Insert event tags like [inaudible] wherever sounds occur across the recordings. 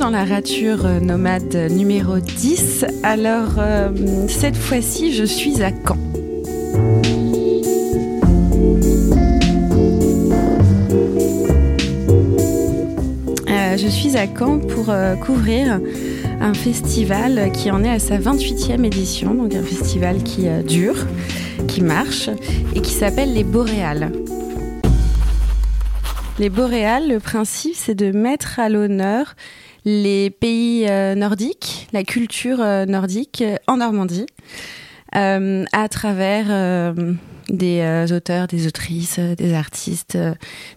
dans la rature nomade numéro 10. Alors, euh, cette fois-ci, je suis à Caen. Euh, je suis à Caen pour euh, couvrir un festival qui en est à sa 28e édition, donc un festival qui dure, qui marche et qui s'appelle les Boréales. Les Boréales, le principe, c'est de mettre à l'honneur les pays euh, nordiques, la culture euh, nordique euh, en Normandie, à travers des auteurs, des autrices, des artistes,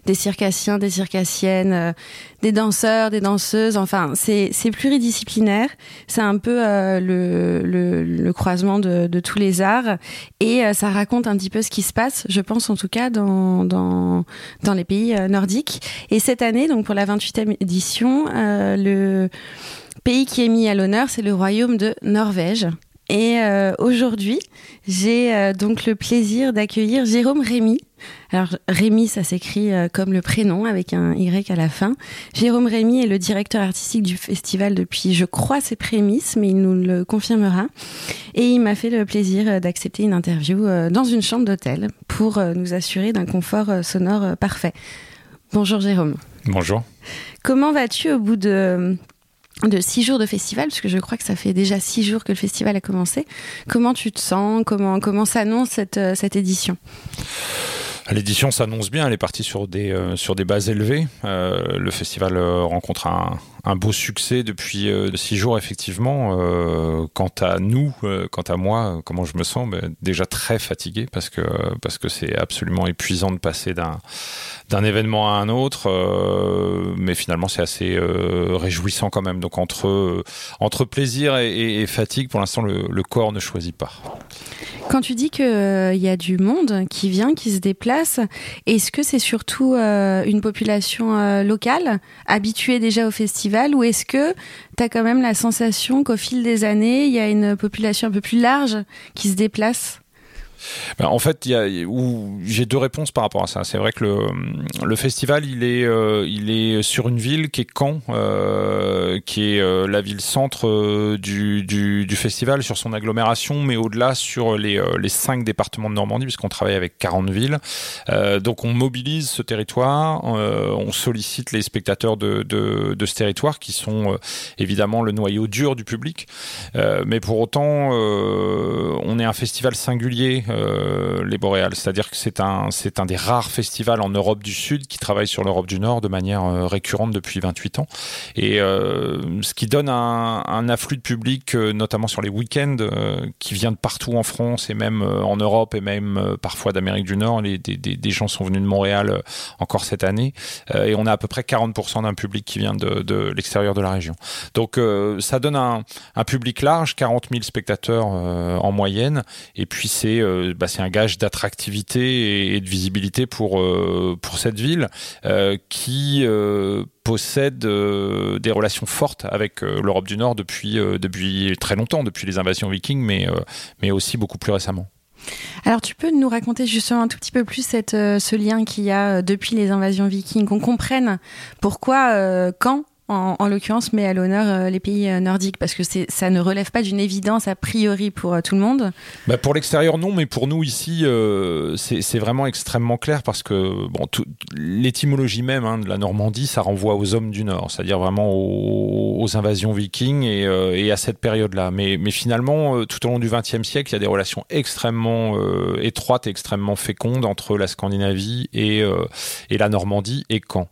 des circassiens, des circassiennes, des danseurs, des danseuses. Enfin, c'est pluridisciplinaire. C'est un peu le, le, le, croisement de, de, tous les arts et ça raconte un petit peu ce qui se passe, je pense en tout cas, dans, dans, dans les pays nordiques. Et cette année, donc pour la 28e édition, le pays qui est mis à l'honneur, c'est le royaume de Norvège. Et euh, aujourd'hui, j'ai euh, donc le plaisir d'accueillir Jérôme Rémy. Alors Rémy, ça s'écrit euh, comme le prénom avec un Y à la fin. Jérôme Rémy est le directeur artistique du festival depuis, je crois, ses prémices, mais il nous le confirmera. Et il m'a fait le plaisir d'accepter une interview dans une chambre d'hôtel pour nous assurer d'un confort sonore parfait. Bonjour Jérôme. Bonjour. Comment vas-tu au bout de de six jours de festival, parce que je crois que ça fait déjà six jours que le festival a commencé. Comment tu te sens? Comment, comment s'annonce cette, euh, cette édition? L'édition s'annonce bien, elle est partie sur des, euh, sur des bases élevées. Euh, le festival rencontre un, un beau succès depuis euh, six jours, effectivement. Euh, quant à nous, euh, quant à moi, comment je me sens ben, Déjà très fatigué parce que parce que c'est absolument épuisant de passer d'un d'un événement à un autre, mais finalement c'est assez réjouissant quand même. Donc entre entre plaisir et, fatigue, pour l'instant le, le, corps ne choisit pas. Quand tu dis qu'il y a du monde qui vient, qui se déplace, est-ce que c'est surtout une population locale, habituée déjà au festival ou est-ce que tu as quand même la sensation qu'au fil des années, il y a une population un peu plus large qui se déplace? Ben, en fait, j'ai deux réponses par rapport à ça. C'est vrai que le, festival, il est, euh, il est sur une ville qui est Caen, euh, qui est euh, la ville centre du, festival, sur son agglomération, mais au-delà sur les, cinq départements de Normandie, puisqu'on travaille avec 40 villes. donc on mobilise ce territoire, on sollicite les spectateurs de, ce territoire, qui sont évidemment le noyau dur du public. mais pour autant, on est un festival singulier euh, les Boréales. C'est-à-dire que c'est un, c'est un des rares festivals en Europe du Sud qui travaille sur l'Europe du Nord de manière euh, récurrente depuis 28 ans. Et euh, ce qui donne un, un, afflux de public, notamment sur les week-ends, qui vient de partout en France et même en Europe et même parfois d'Amérique du Nord. Les, des, des, des, gens sont venus de Montréal encore cette année. et on a à peu près 40% d'un public qui vient de, de l'extérieur de la région. Donc ça donne un, un, public large, 40 000 spectateurs en moyenne. Et puis c'est bah, c'est un gage d'attractivité et, de visibilité pour euh, pour cette ville euh, qui euh, possède des relations fortes avec l'Europe du Nord depuis depuis très longtemps, depuis les invasions vikings, mais mais aussi beaucoup plus récemment. Alors tu peux nous raconter justement un tout petit peu plus cette, ce lien qu'il y a depuis les invasions vikings, qu'on comprenne pourquoi, quand en, l'occurrence, met à l'honneur euh, les pays euh, nordiques Parce que ça ne relève pas d'une évidence a priori pour euh, tout le monde bah Pour l'extérieur, non, mais pour nous ici, c'est vraiment extrêmement clair parce que l'étymologie même hein, de la Normandie, ça renvoie aux hommes du Nord, c'est-à-dire vraiment aux, invasions vikings et, à cette période-là. Mais, finalement, tout au long du XXe siècle, il y a des relations extrêmement étroites et extrêmement fécondes entre la Scandinavie et la Normandie et Caen.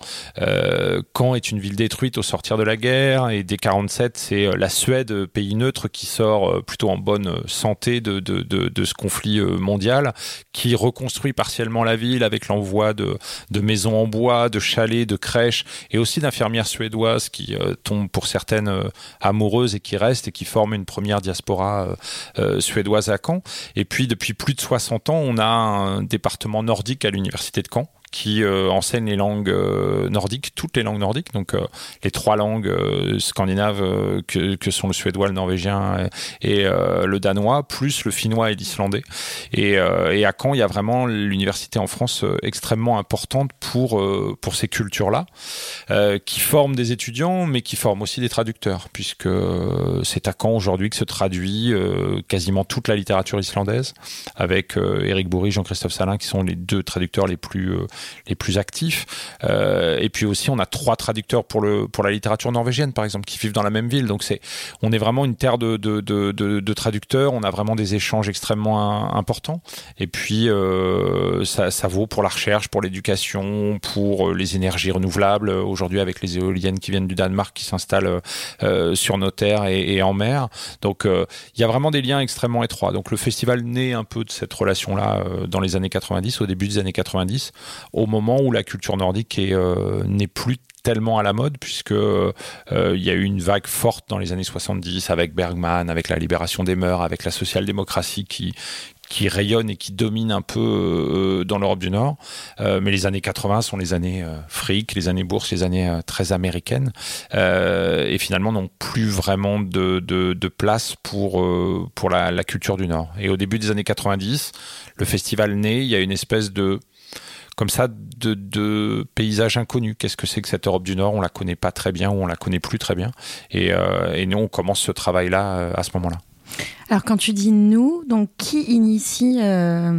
Caen est une ville détruite sortir de la guerre. Et dès 47, c'est euh, la Suède, euh, pays neutre, qui sort euh, plutôt en bonne santé de, ce conflit mondial, qui reconstruit partiellement la ville avec l'envoi de maisons en bois, de chalets, de crèches, et aussi d'infirmières suédoises qui tombent pour certaines amoureuses et qui restent et qui forment une première diaspora suédoise à Caen. Et puis depuis plus de 60 ans, on a un département nordique à l'université de Caen qui enseigne les langues nordiques, toutes les langues nordiques, donc les trois langues scandinaves que, que, sont le suédois, le norvégien et le danois, plus le finnois et l'islandais. Et, et, à Caen, il y a vraiment l'université en France extrêmement importante pour, pour ces cultures-là, qui forment des étudiants, mais qui forment aussi des traducteurs, puisque c'est à Caen aujourd'hui que se traduit quasiment toute la littérature islandaise, avec Eric Bourri, Jean-Christophe Salin, qui sont les deux traducteurs les plus, les plus actifs. et puis aussi, on a trois traducteurs pour, le, pour la littérature norvégienne, par exemple, qui vivent dans la même ville. Donc c'est, on est vraiment une terre de, de, de, traducteurs. On a vraiment des échanges extrêmement importants. Et puis, euh, ça, ça, vaut pour la recherche, pour l'éducation, pour euh, les énergies renouvelables. Aujourd'hui, avec les éoliennes qui viennent du Danemark, qui s'installent euh, sur nos terres et, et en mer. Donc, il y a vraiment des liens extrêmement étroits. Donc, le festival naît un peu de cette relation-là dans les années 90, au début des années 90, au moment où la culture nordique n'est plus tellement à la mode puisque euh, il y a eu une vague forte dans les années 70 avec Bergman, avec la libération des mœurs, avec la social-démocratie qui rayonne et qui domine un peu euh, dans l'Europe du Nord. Euh, mais les années 80 sont les années fric, les années bourse, les années très américaines, et finalement n'ont plus vraiment de, place pour, la, culture du Nord. Et au début des années 90, le festival naît, il y a une espèce de comme ça de, paysages inconnus. Qu'est-ce que c'est que cette Europe du Nord? On la connaît pas très bien ou on la connaît plus très bien. Et, euh, nous, on commence ce travail-là euh, à ce moment-là. Alors quand tu dis nous, donc qui initie euh,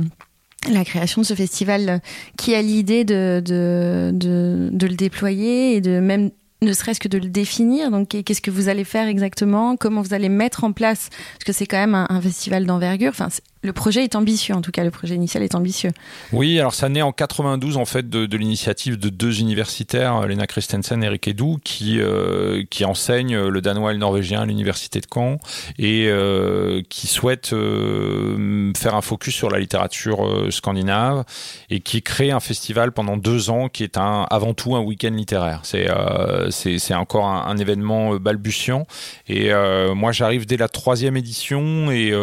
la création de ce festival? Qui a l'idée de, le déployer et de même ne serait-ce que de le définir? Donc, qu'est-ce que vous allez faire exactement? Comment vous allez mettre en place? Parce que c'est quand même un, un festival d'envergure. Enfin, le projet est ambitieux, en tout cas, le projet initial est ambitieux. Oui, alors ça naît en 92 en fait de, l'initiative de deux universitaires, Lena Christensen et Eric Edou, qui euh, qui enseignent le danois et le norvégien à l'université de Caen et euh, qui souhaitent euh, faire un focus sur la littérature euh, scandinave et qui créent un festival pendant deux ans qui est un avant tout un week-end littéraire. C'est euh, c'est encore un, événement balbutiant et moi j'arrive dès la troisième édition et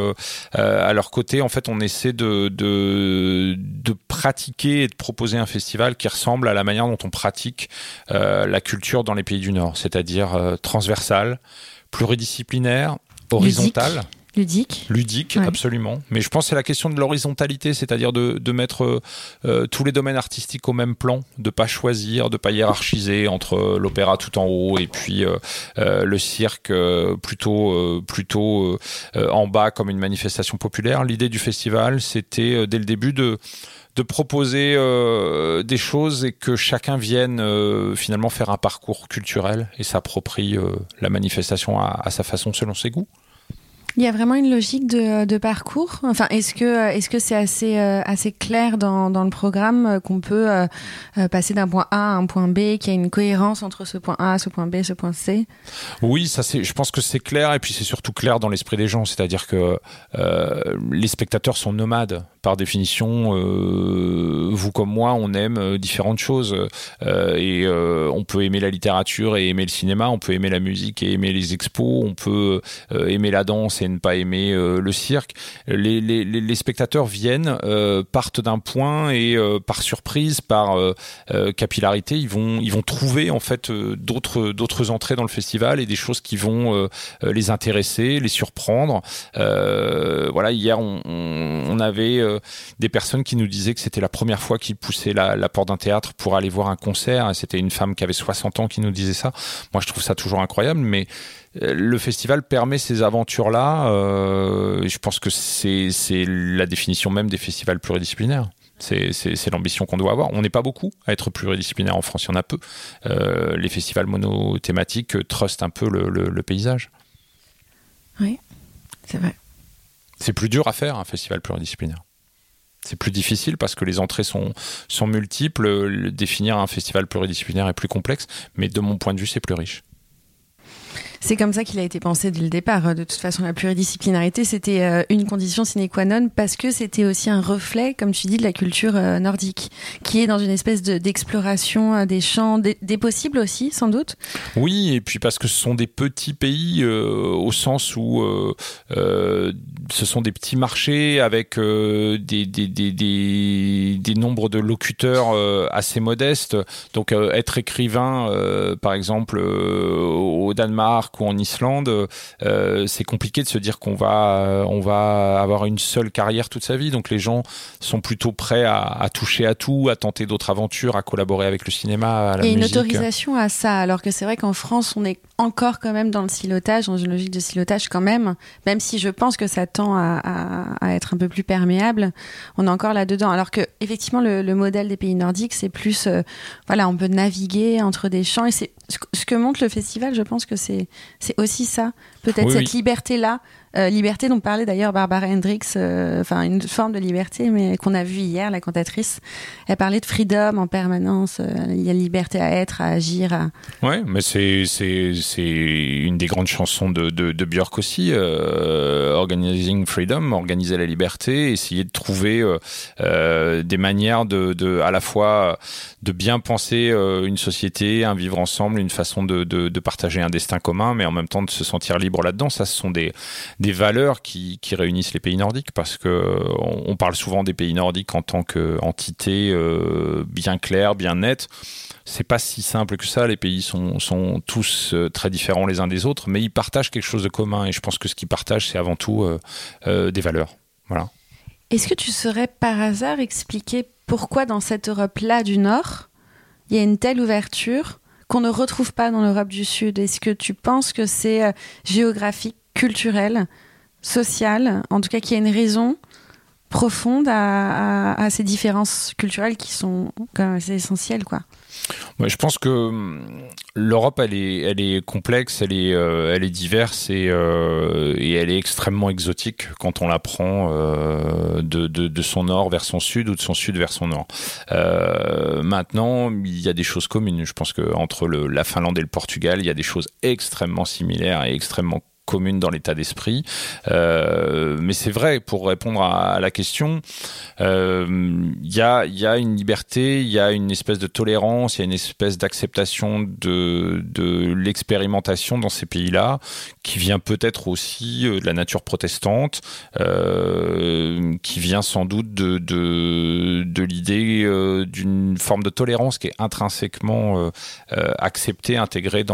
à leur côté en fait, on essaie de, de, pratiquer et de proposer un festival qui ressemble à la manière dont on pratique euh, la culture dans les pays du Nord, c'est-à-dire euh, transversale, pluridisciplinaire, horizontale. Ludique. Ludique, absolument. Mais je pense que c'est la question de l'horizontalité, c'est-à-dire de, de mettre euh, tous les domaines artistiques au même plan, de pas choisir, de pas hiérarchiser entre l'opéra tout en haut et puis euh, euh, le cirque plutôt plutôt en bas comme une manifestation populaire. L'idée du festival, c'était dès le début de de proposer euh, des choses et que chacun vienne euh, finalement faire un parcours culturel et s'approprie euh, la manifestation à, à, sa façon selon ses goûts. Il y a vraiment une logique de, parcours. Enfin, est-ce que est-ce que c'est assez euh, assez clair dans, dans le programme euh, qu'on peut euh, passer d'un point A à un point B, qu'il y a une cohérence entre ce point A, ce point B, ce point C? Oui, ça c'est. Je pense que c'est clair et puis c'est surtout clair dans l'esprit des gens. C'est-à-dire que les spectateurs sont nomades par définition. vous comme moi, on aime différentes choses et on peut aimer la littérature et aimer le cinéma. On peut aimer la musique et aimer les expos. On peut aimer la danse et ne pas aimer euh, le cirque. Les, spectateurs viennent, euh, partent d'un point et euh, par surprise, par capillarité, ils vont, ils vont trouver en fait d'autres, d'autres entrées dans le festival et des choses qui vont les intéresser, les surprendre. voilà, hier on avait des personnes qui nous disaient que c'était la première fois qu'ils poussaient la, la porte d'un théâtre pour aller voir un concert. C'était une femme qui avait 60 ans qui nous disait ça. Moi, je trouve ça toujours incroyable, mais le festival permet ces aventures-là. Euh, je pense que c'est la définition même des festivals pluridisciplinaires. C'est l'ambition qu'on doit avoir. On n'est pas beaucoup à être pluridisciplinaire en France, il y en a peu. Euh, les festivals monothématiques trustent un peu le, le, le paysage. Oui, c'est vrai. C'est plus dur à faire un festival pluridisciplinaire. C'est plus difficile parce que les entrées sont, multiples. Définir un festival pluridisciplinaire est plus complexe, mais de mon point de vue, c'est plus riche. C'est comme ça qu'il a été pensé dès le départ. De toute façon, la pluridisciplinarité, c'était euh, une condition sine qua non parce que c'était aussi un reflet, comme tu dis, de la culture euh, nordique, qui est dans une espèce d'exploration euh, des champs, des, possibles aussi, sans doute. Oui, et puis parce que ce sont des petits pays au sens où ce sont des petits marchés avec des, nombres de locuteurs assez modestes. Donc être écrivain, par exemple, au Danemark ou en Islande, euh, c'est compliqué de se dire qu'on va, on va avoir une seule carrière toute sa vie. Donc les gens sont plutôt prêts à, toucher à tout, à tenter d'autres aventures, à collaborer avec le cinéma, à la Et une autorisation à ça, alors que c'est vrai qu'en France, on est encore quand même dans le silotage, dans une logique de silotage quand même, même si je pense que ça tend à, être un peu plus perméable, on est encore là-dedans. Alors que effectivement, le, modèle des pays nordiques, c'est plus, euh, voilà, on peut naviguer entre des champs et c'est ce que montre le festival, je pense que c'est aussi ça, peut-être cette liberté-là euh, liberté dont parlait d'ailleurs Barbara Hendricks, euh, enfin une forme de liberté, mais qu'on a vu hier, la cantatrice. Elle parlait de freedom en permanence. Euh, il y a liberté à être, à agir. À... Ouais, mais c'est une des grandes chansons de de, Björk aussi. Organizing freedom, organiser la liberté, essayer de trouver des manières de, de à la fois de bien penser une société, un vivre ensemble, une façon de, de, de partager un destin commun, mais en même temps de se sentir libre là-dedans. Ça, ce sont des des valeurs qui, réunissent les pays nordiques parce que on, parle souvent des pays nordiques en tant qu'entité euh, bien claire, bien nette. C'est pas si simple que ça. Les pays sont, sont tous euh, très différents les uns des autres, mais ils partagent quelque chose de commun. Et je pense que ce qu'ils partagent, c'est avant tout euh, des valeurs. Voilà. Est-ce que tu saurais par hasard expliquer pourquoi dans cette Europe-là du Nord, il y a une telle ouverture qu'on ne retrouve pas dans l'Europe du Sud? Est-ce que tu penses que c'est géographique culturelle, sociale, en tout cas qui a une raison profonde à, ces différences culturelles qui sont assez essentielles, quoi. je pense que hum, l'Europe, elle est, elle est complexe, elle est, euh, elle est diverse et, euh, et, elle est extrêmement exotique quand on la prend euh, de, de, son nord vers son sud ou de son sud vers son nord. maintenant, il y a des choses communes. Je pense que entre le, la Finlande et le Portugal, il y a des choses extrêmement similaires et extrêmement commune dans l'état d'esprit. Euh, mais c'est vrai, pour répondre à, la question, il euh, y, a, y, a, une liberté, il y a une espèce de tolérance, il y a une espèce d'acceptation de, l'expérimentation dans ces pays-là, qui vient peut-être aussi euh, de la nature protestante, qui vient sans doute de, l'idée d'une forme de tolérance qui est intrinsèquement acceptée, intégrée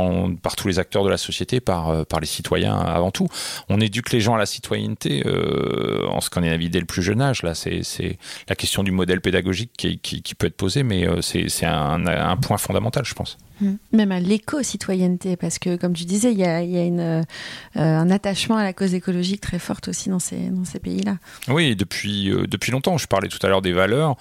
par tous les acteurs de la société, par, par les citoyens avant tout. On éduque les gens à la citoyenneté euh, en Scandinavie dès le plus jeune âge. Là, c'est la question du modèle pédagogique qui, peut être posée, mais euh, c'est un, point fondamental, je pense. Mmh. Même à l'éco-citoyenneté, parce que comme tu disais, il y a, euh, un attachement à la cause écologique très forte aussi dans ces, dans ces pays-là. Oui, depuis, depuis longtemps. Je parlais tout à l'heure des valeurs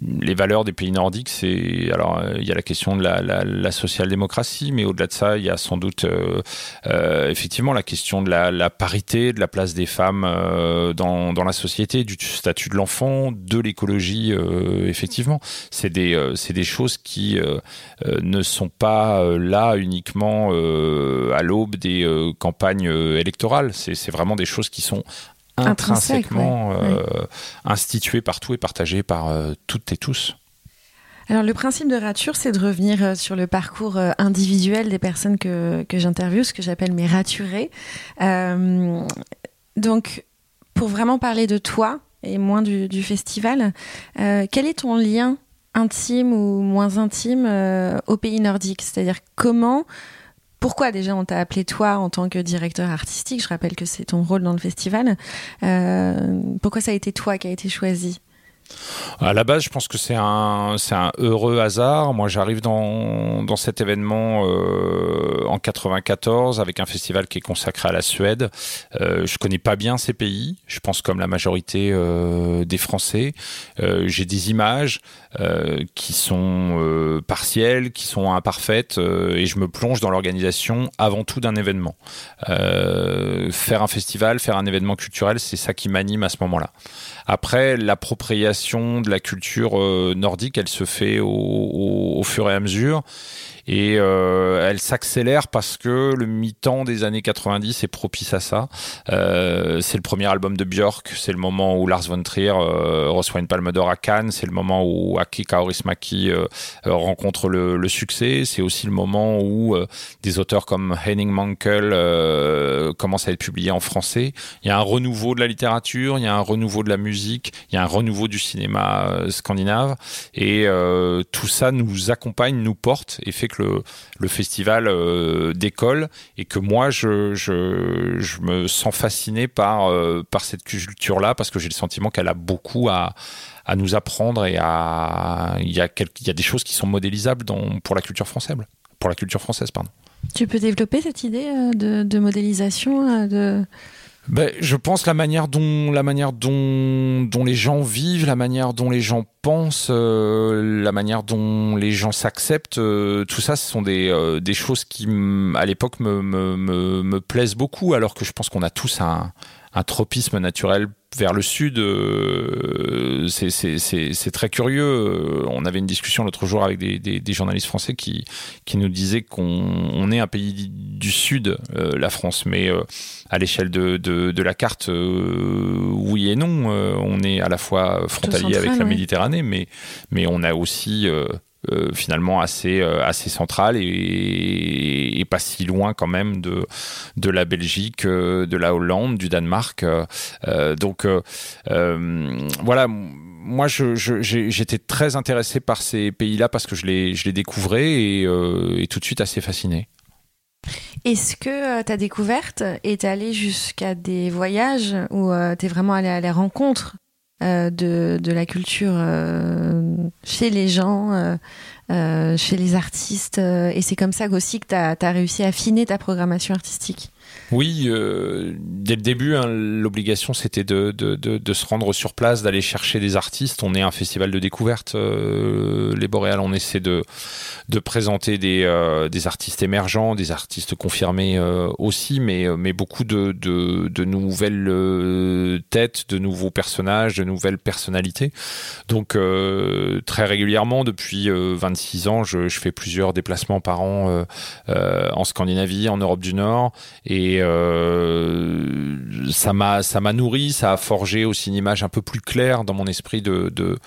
les valeurs des pays nordiques, c'est alors euh, il y a la question de la, social-démocratie, mais au-delà de ça, il y a sans doute euh, euh, effectivement la question de la, parité, de la place des femmes dans, la société, du statut de l'enfant, de l'écologie. effectivement, c'est des c'est des choses qui ne sont pas là uniquement à l'aube des campagnes électorales. C'est vraiment des choses qui sont intrinsèquement euh, institué partout et partagé par euh, toutes et tous. Alors le principe de rature, c'est de revenir euh, sur le parcours individuel des personnes que, que j'interviewe, ce que j'appelle mes raturés. donc, pour vraiment parler de toi et moins du, du festival, quel est ton lien intime ou moins intime au pays nordique? C'est-à-dire comment pourquoi déjà on t'a appelé toi en tant que directeur artistique? Je rappelle que c'est ton rôle dans le festival. Euh, pourquoi ça a été toi qui a été choisi? À la base, je pense que c'est un, heureux hasard. Moi, j'arrive dans, cet événement euh, en 94 avec un festival qui est consacré à la Suède. Euh, je connais pas bien ces pays. Je pense comme la majorité euh, des Français. Euh, j'ai des images qui sont partielles, qui sont imparfaites, et je me plonge dans l'organisation avant tout d'un événement. faire un festival, faire un événement culturel, c'est ça qui m'anime à ce moment-là. Après, l'appropriation de la culture euh, nordique, elle se fait au, fur et à mesure. Et elle s'accélère parce que le mi-temps des années 90 est propice à ça. c'est le premier album de Björk, c'est le moment où Lars von Trier reçoit une palme d'or à Cannes, c'est le moment où Aki Kaurismäki rencontre le, le succès, c'est aussi le moment où des auteurs comme Henning Mankell commencent à être publiés en français. Il y a un renouveau de la littérature, il y a un renouveau de la musique, il y a un renouveau du cinéma euh, scandinave. Et euh, tout ça nous accompagne, nous porte et fait que le, le festival euh, décolle et que moi, je, je, me sens fasciné par, par cette culture-là parce que j'ai le sentiment qu'elle a beaucoup à, à nous apprendre et à il y a il y a des choses qui sont modélisables pour la culture française pour la culture française pardon. Tu peux développer cette idée de, de modélisation de ben, je pense la manière dont la manière dont, dont les gens vivent, la manière dont les gens pensent, euh, la manière dont les gens s'acceptent, euh, tout ça, ce sont des, euh, des choses qui, à l'époque, me, me, me, me, plaisent beaucoup, alors que je pense qu'on a tous un, un tropisme naturel vers le sud, euh, c'est très curieux. Euh, on avait une discussion l'autre jour avec des, des, des, journalistes français qui, qui nous disaient qu'on est un pays du sud, euh, la France, mais euh, à l'échelle de, de, de, la carte, oui et non. on est à la fois frontalier avec la Méditerranée, mais, mais on a aussi euh, finalement assez euh, assez centrale et, pas si loin quand même de de la Belgique, euh, de la Hollande, du Danemark. donc voilà moi, j'étais très intéressé par ces pays-là parce que je les, je les découvrais et, et tout de suite assez fasciné. Est-ce que ta découverte est allée jusqu'à des voyages où tu es vraiment allé à la rencontre euh, de, de, la culture euh, chez les gens, euh, chez les artistes. et c'est comme ça aussi que tu as réussi à affiner ta programmation artistique. Oui, euh, dès le début, hein, l'obligation c'était de, se rendre sur place, d'aller chercher des artistes. On est un festival de découverte, euh, les Boréales. On essaie de, présenter des, euh, des artistes émergents, des artistes confirmés aussi, mais, beaucoup de, nouvelles têtes, de nouveaux personnages, de nouvelles personnalités. Donc très régulièrement, depuis 26 ans, je, je, fais plusieurs déplacements par an en Scandinavie, en Europe du Nord et euh, ça m'a ça m'a nourri, ça a forgé aussi une image un peu plus claire dans mon esprit de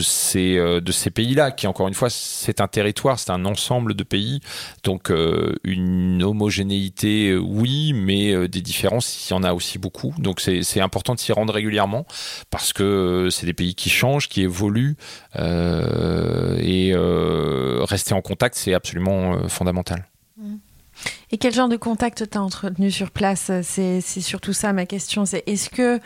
ces euh, de ces pays-là qui encore une fois c'est un territoire, c'est un ensemble de pays, donc euh, une homogénéité oui, mais des différences il y en a aussi beaucoup, donc c'est c'est important de s'y rendre régulièrement parce que c'est des pays qui changent, qui évoluent et rester en contact c'est absolument fondamental. Et quel genre de contact t'as entretenu sur place? C'est surtout ça ma question. C'est est-ce que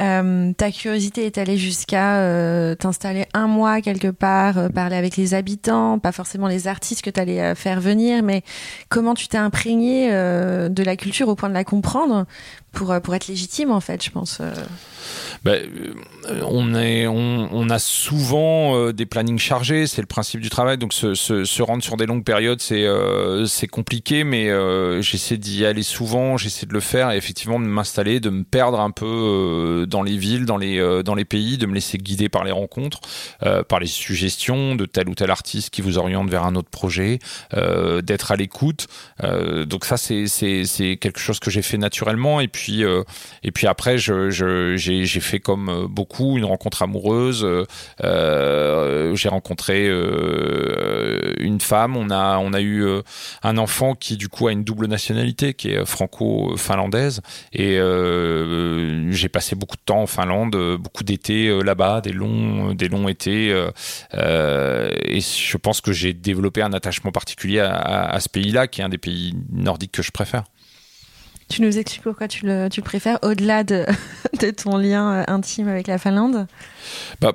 euh, ta curiosité est allée jusqu'à euh, t'installer un mois quelque part, euh, parler avec les habitants, pas forcément les artistes que tu allais euh, faire venir, mais comment tu t'es imprégné de la culture au point de la comprendre pour, pour être légitime en fait, je pense. Ben, on, est, on, a souvent euh, des plannings chargés, c'est le principe du travail, donc se, rendre sur des longues périodes, c'est euh, compliqué, mais euh, j'essaie d'y aller souvent, j'essaie de le faire et effectivement de m'installer, de me perdre un peu euh, dans les villes, dans les, euh, pays, de me laisser guider par les rencontres, par les suggestions de tel ou tel artiste qui vous oriente vers un autre projet, d'être à l'écoute. donc ça, c'est quelque chose que j'ai fait naturellement et puis, après, j'ai j'ai fait comme beaucoup une rencontre amoureuse. Euh, euh, j'ai rencontré euh, une femme. On a on a eu un enfant qui du coup a une double nationalité, qui est franco-finlandaise. Et j'ai passé beaucoup de temps en Finlande, beaucoup d'étés là-bas, des longs des longs étés. et je pense que j'ai développé un attachement particulier à ce pays-là, qui est un des pays nordiques que je préfère. Tu nous expliques pourquoi tu le, préfères, au-delà de, [laughs] de, ton lien euh, intime avec la Finlande? Bah,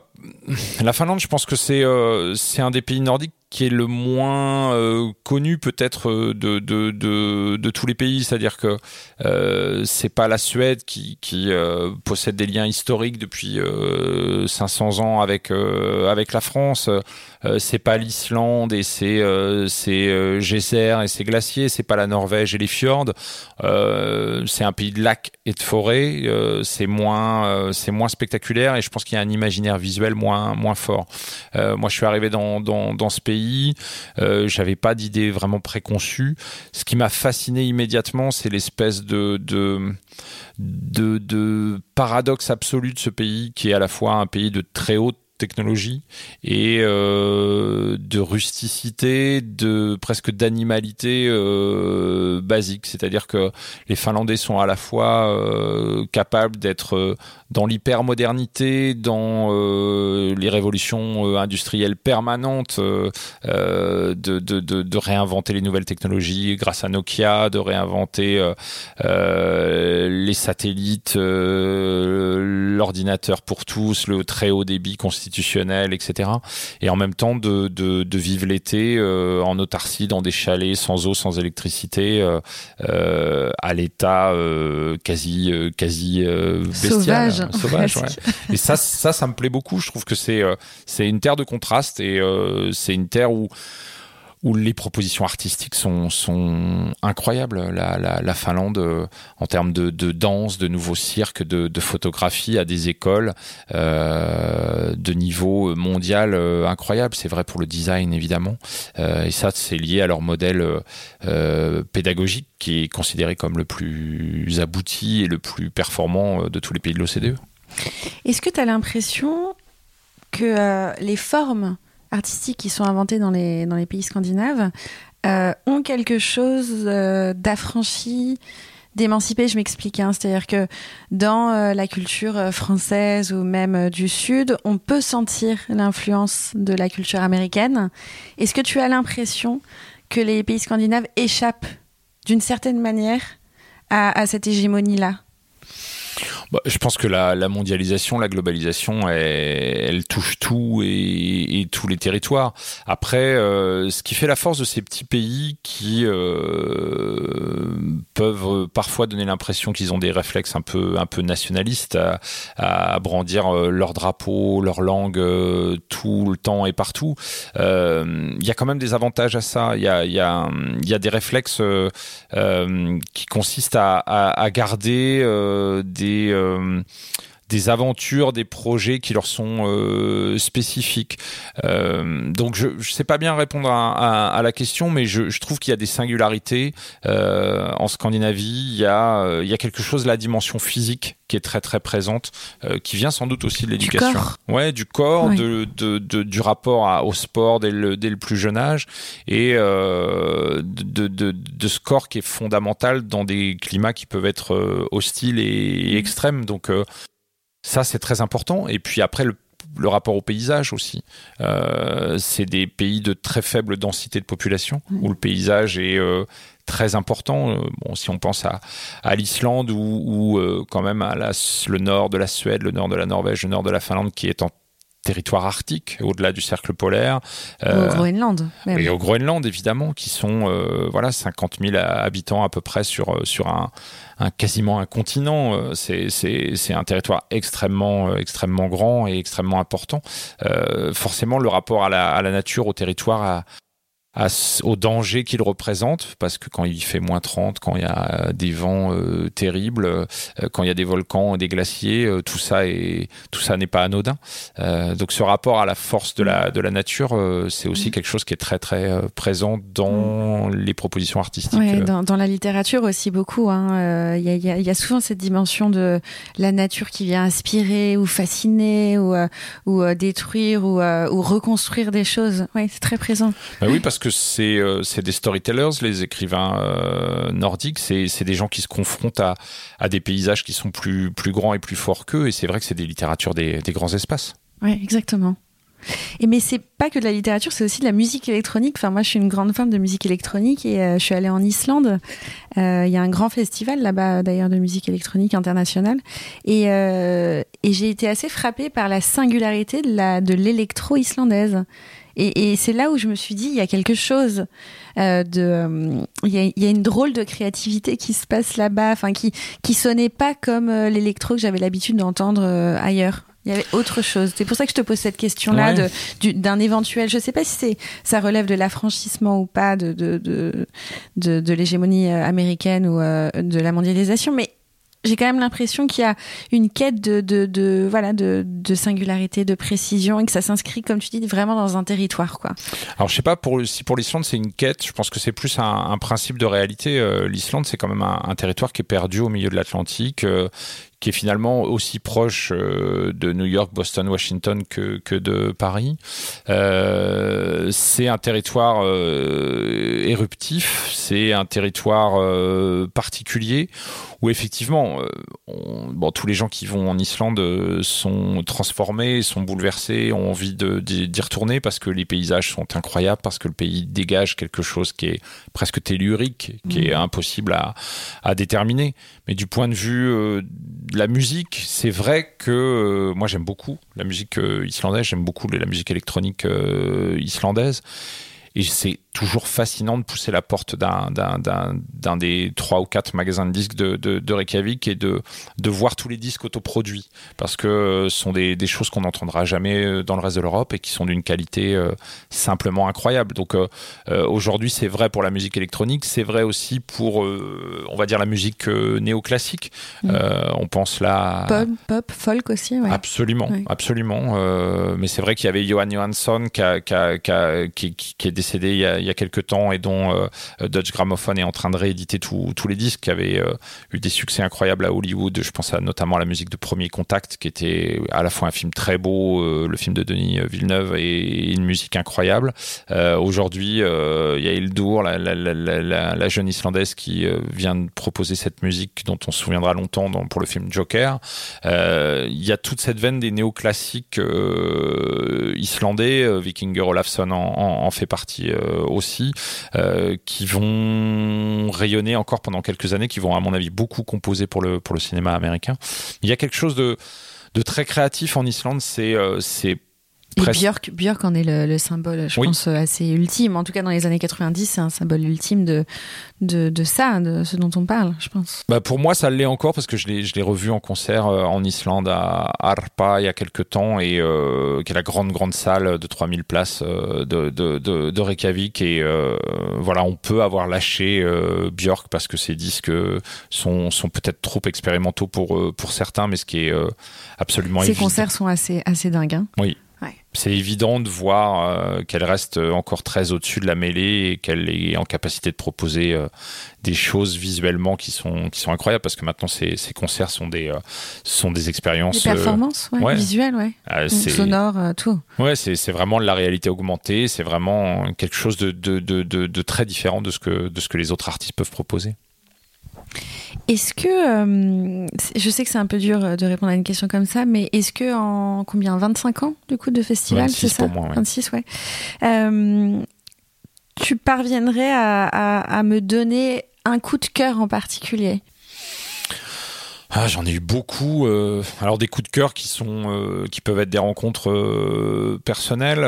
La Finlande, je pense que c'est euh, un des pays nordiques qui est le moins euh, connu peut-être euh, de, tous les pays, c'est-à-dire que euh, c'est pas la Suède qui, possède des liens historiques depuis 500 ans avec la France, c'est pas l'Islande et c'est c'est geysers et ses glaciers, c'est pas la Norvège et les fjords, c'est un pays de lacs et de forêts, c'est c'est moins spectaculaire et je pense qu'il y a un imaginaire visuel moins moins fort. moi, je suis arrivé dans dans, dans ce pays, j'avais pas d'idée vraiment préconçue. Ce qui m'a fasciné immédiatement, c'est l'espèce de, de de, de paradoxe absolu de ce pays qui est à la fois un pays de très haute technologie et euh, de rusticité, de presque d'animalité euh, basique. C'est-à-dire que les Finlandais sont à la fois euh, capables d'être dans l'hypermodernité, dans les révolutions industrielles permanentes, de, réinventer les nouvelles technologies grâce à Nokia, de réinventer les satellites, l'ordinateur pour tous, le très haut débit institutionnel, etc. Et en même temps de, de, de vivre l'été euh, en autarcie dans des chalets sans eau, sans électricité, euh, euh, à l'état quasi quasi bestial, sauvage. sauvage ouais. Et ça, ça, ça me plaît beaucoup. Je trouve que c'est c'est une terre de contraste et c'est une terre où où les propositions artistiques sont, incroyables. La, la, la Finlande, euh, en termes de, danse, de nouveaux cirques, de, de photographie, à des écoles euh, de niveau mondial euh, incroyable. C'est vrai pour le design, évidemment. Euh, et ça, c'est lié à leur modèle pédagogique qui est considéré comme le plus abouti et le plus performant de tous les pays de l'OCDE. Est-ce que tu as l'impression que les formes artistiques qui sont inventés dans les, dans les pays scandinaves euh, ont quelque chose euh, d'affranchi, d'émancipé. Je m'explique. Hein. C'est-à-dire que dans euh, la culture française ou même du Sud, on peut sentir l'influence de la culture américaine. Est-ce que tu as l'impression que les pays scandinaves échappent d'une certaine manière à cette hégémonie-là? Bah, je pense que la, mondialisation, la globalisation, elle, touche tout et, tous les territoires. Après, euh, ce qui fait la force de ces petits pays qui euh, peuvent parfois donner l'impression qu'ils ont des réflexes un peu, un peu nationalistes à, brandir euh, leur drapeau, leur langue tout le temps et partout. Il y a quand même des avantages à ça. Il y a, y, y a des réflexes qui consistent à garder des euh, des aventures, des projets qui leur sont euh, spécifiques. Euh, donc je ne sais pas bien répondre à, la question, mais je, trouve qu'il y a des singularités en Scandinavie. Il y a, il y a quelque chose de la dimension physique qui est très très présente, qui vient sans doute aussi de l'éducation. Ouais, du corps, De, de, du rapport au sport dès le, dès le plus jeune âge et de, de, de, ce corps qui est fondamental dans des climats qui peuvent être hostiles et, et extrêmes. Donc ça, c'est très important. Et puis après, le rapport au paysage aussi. Euh, c'est des pays de très faible densité de population, où le paysage est euh, très important. Euh, bon, si on pense à, à l'Islande ou, quand même à le nord de la Suède, le nord de la Norvège, le nord de la Finlande, qui est en territoire arctique, au-delà du cercle polaire. au Groenland. Et au Groenland, évidemment, qui sont voilà 50 000 habitants à peu près sur, sur un, un quasiment un continent. Euh, c'est un territoire extrêmement euh, extrêmement grand et extrêmement important. Euh, forcément, le rapport à la, à la nature, au territoire, au danger qu'il représente, parce que quand il fait moins 30, quand il y a des vents euh, terribles, euh, quand il y a des volcans, des glaciers, euh, tout ça est tout ça n'est pas anodin. donc ce rapport à la force de la de la nature, c'est aussi quelque chose qui est très très présent dans les propositions artistiques. Ouais, dans, dans, la littérature aussi beaucoup. Hein. Il y, a, y, a, souvent cette dimension de la nature qui vient inspirer ou fasciner ou, ou détruire ou, ou reconstruire des choses. Oui, c'est très présent. Bah oui, parce que euh, c'est des storytellers, les écrivains euh, nordiques. C'est des gens qui se confrontent à, à, des paysages qui sont plus, plus grands et plus forts qu'eux. Et c'est vrai que c'est des littératures des, des grands espaces. Oui, exactement. Et mais c'est pas que de la littérature, c'est aussi de la musique électronique. Enfin, moi, je suis une grande fan de musique électronique et euh, je suis allée en Islande. Il y a un grand festival là-bas, d'ailleurs, de musique électronique internationale. Et, et j'ai été assez frappée par la singularité de l'électro de islandaise. Et, et c'est là où je me suis dit, il y a quelque chose euh, de, euh, il y, a, y, a, une drôle de créativité qui se passe là-bas, enfin qui qui sonnait pas comme euh, l'électro que j'avais l'habitude d'entendre ailleurs. Il y avait autre chose. C'est pour ça que je te pose cette question-là ouais. d'un éventuel. Je sais pas si c'est ça relève de l'affranchissement ou pas de de de, de, de l'hégémonie américaine ou de la mondialisation, mais j'ai quand même l'impression qu'il y a une quête de, voilà de, singularité, de précision et que ça s'inscrit, comme tu dis, vraiment dans un territoire. Alors je sais pas pour si pour l'Islande c'est une quête. Je pense que c'est plus un, principe de réalité. Euh, L'Islande c'est quand même un, un, territoire qui est perdu au milieu de l'Atlantique. Euh, qui est finalement aussi proche euh, de New York, Boston, Washington que, que de Paris. Euh, c'est un territoire euh, éruptif, c'est un territoire particulier où effectivement, on, bon, tous les gens qui vont en Islande sont transformés, sont bouleversés, ont envie d'y retourner parce que les paysages sont incroyables, parce que le pays dégage quelque chose qui est presque tellurique, qui mmh. est impossible à, à, déterminer. Mais du point de vue la musique, c'est vrai que euh, moi j'aime beaucoup la musique euh, islandaise, j'aime beaucoup la musique électronique islandaise. Et c'est toujours fascinant de pousser la porte d'un des trois ou quatre magasins de disques de, de, de Reykjavik et de, de voir tous les disques autoproduits parce que ce sont des, des choses qu'on n'entendra jamais euh, dans le reste de l'Europe et qui sont d'une qualité euh, simplement incroyable. Donc euh, euh aujourd'hui, c'est vrai pour la musique électronique, c'est vrai aussi pour, euh, on va dire, la musique euh, néoclassique. Mmh. on pense là. Pop, pop folk aussi, ouais. Absolument, ouais. absolument. mais c'est vrai qu'il y avait Johan Johansson qui, a, qui, a, qui, a, qui, qui, est décédé il y a, il y a quelques temps et dont euh, Dutch Gramophone est en train de rééditer tous les disques qui avaient euh, eu des succès incroyables à Hollywood. Je pense notamment à la musique de Premier Contact qui était à la fois un film très beau, euh, le film de Denis Villeneuve et une musique incroyable. Aujourd'hui, il y a Hildur, la, jeune islandaise qui vient de proposer cette musique dont on se souviendra longtemps pour le film Joker. Il y a toute cette veine des néoclassiques islandais. Vikinger Olafsson en fait partie aussi, euh, qui vont rayonner encore pendant quelques années, qui vont à mon avis beaucoup composer pour le, pour le cinéma américain. Il y a quelque chose de, de très créatif en Islande, c'est et Björk, Björk en est le, le symbole, je oui. pense, assez ultime. En tout cas, dans les années 90, c'est un symbole ultime de, de, de, ça, de ce dont on parle, je pense. Bah pour moi, ça l'est encore parce que je l'ai revu en concert euh, en Islande à Arpa il y a quelques temps, et euh, qui est la grande, grande salle de 3000 places euh, de, de, de, de Reykjavik. Et euh, voilà, on peut avoir lâché euh, Björk parce que ses disques sont, sont peut-être trop expérimentaux pour, pour certains, mais ce qui est absolument Ces concerts sont assez, assez dingues. Hein oui. Ouais. C'est évident de voir euh, qu'elle reste encore très au-dessus de la mêlée et qu'elle est en capacité de proposer euh, des choses visuellement qui sont qui sont incroyables parce que maintenant ces, ces concerts sont des euh, sont des expériences des performances ouais, ouais. visuelles ouais ah, sonores euh, tout ouais c'est c'est vraiment de la réalité augmentée c'est vraiment quelque chose de de, de de de très différent de ce que de ce que les autres artistes peuvent proposer est-ce que, euh, je sais que c'est un peu dur de répondre à une question comme ça, mais est-ce que en combien 25 ans du coup de festival, c'est ça? moi, ouais. 26, ouais. Euh, tu parviendrais à, à, à, me donner un coup de cœur en particulier? Ah, j'en ai eu beaucoup. Euh, alors des coups de cœur qui sont, euh, qui peuvent être des rencontres euh, personnelles,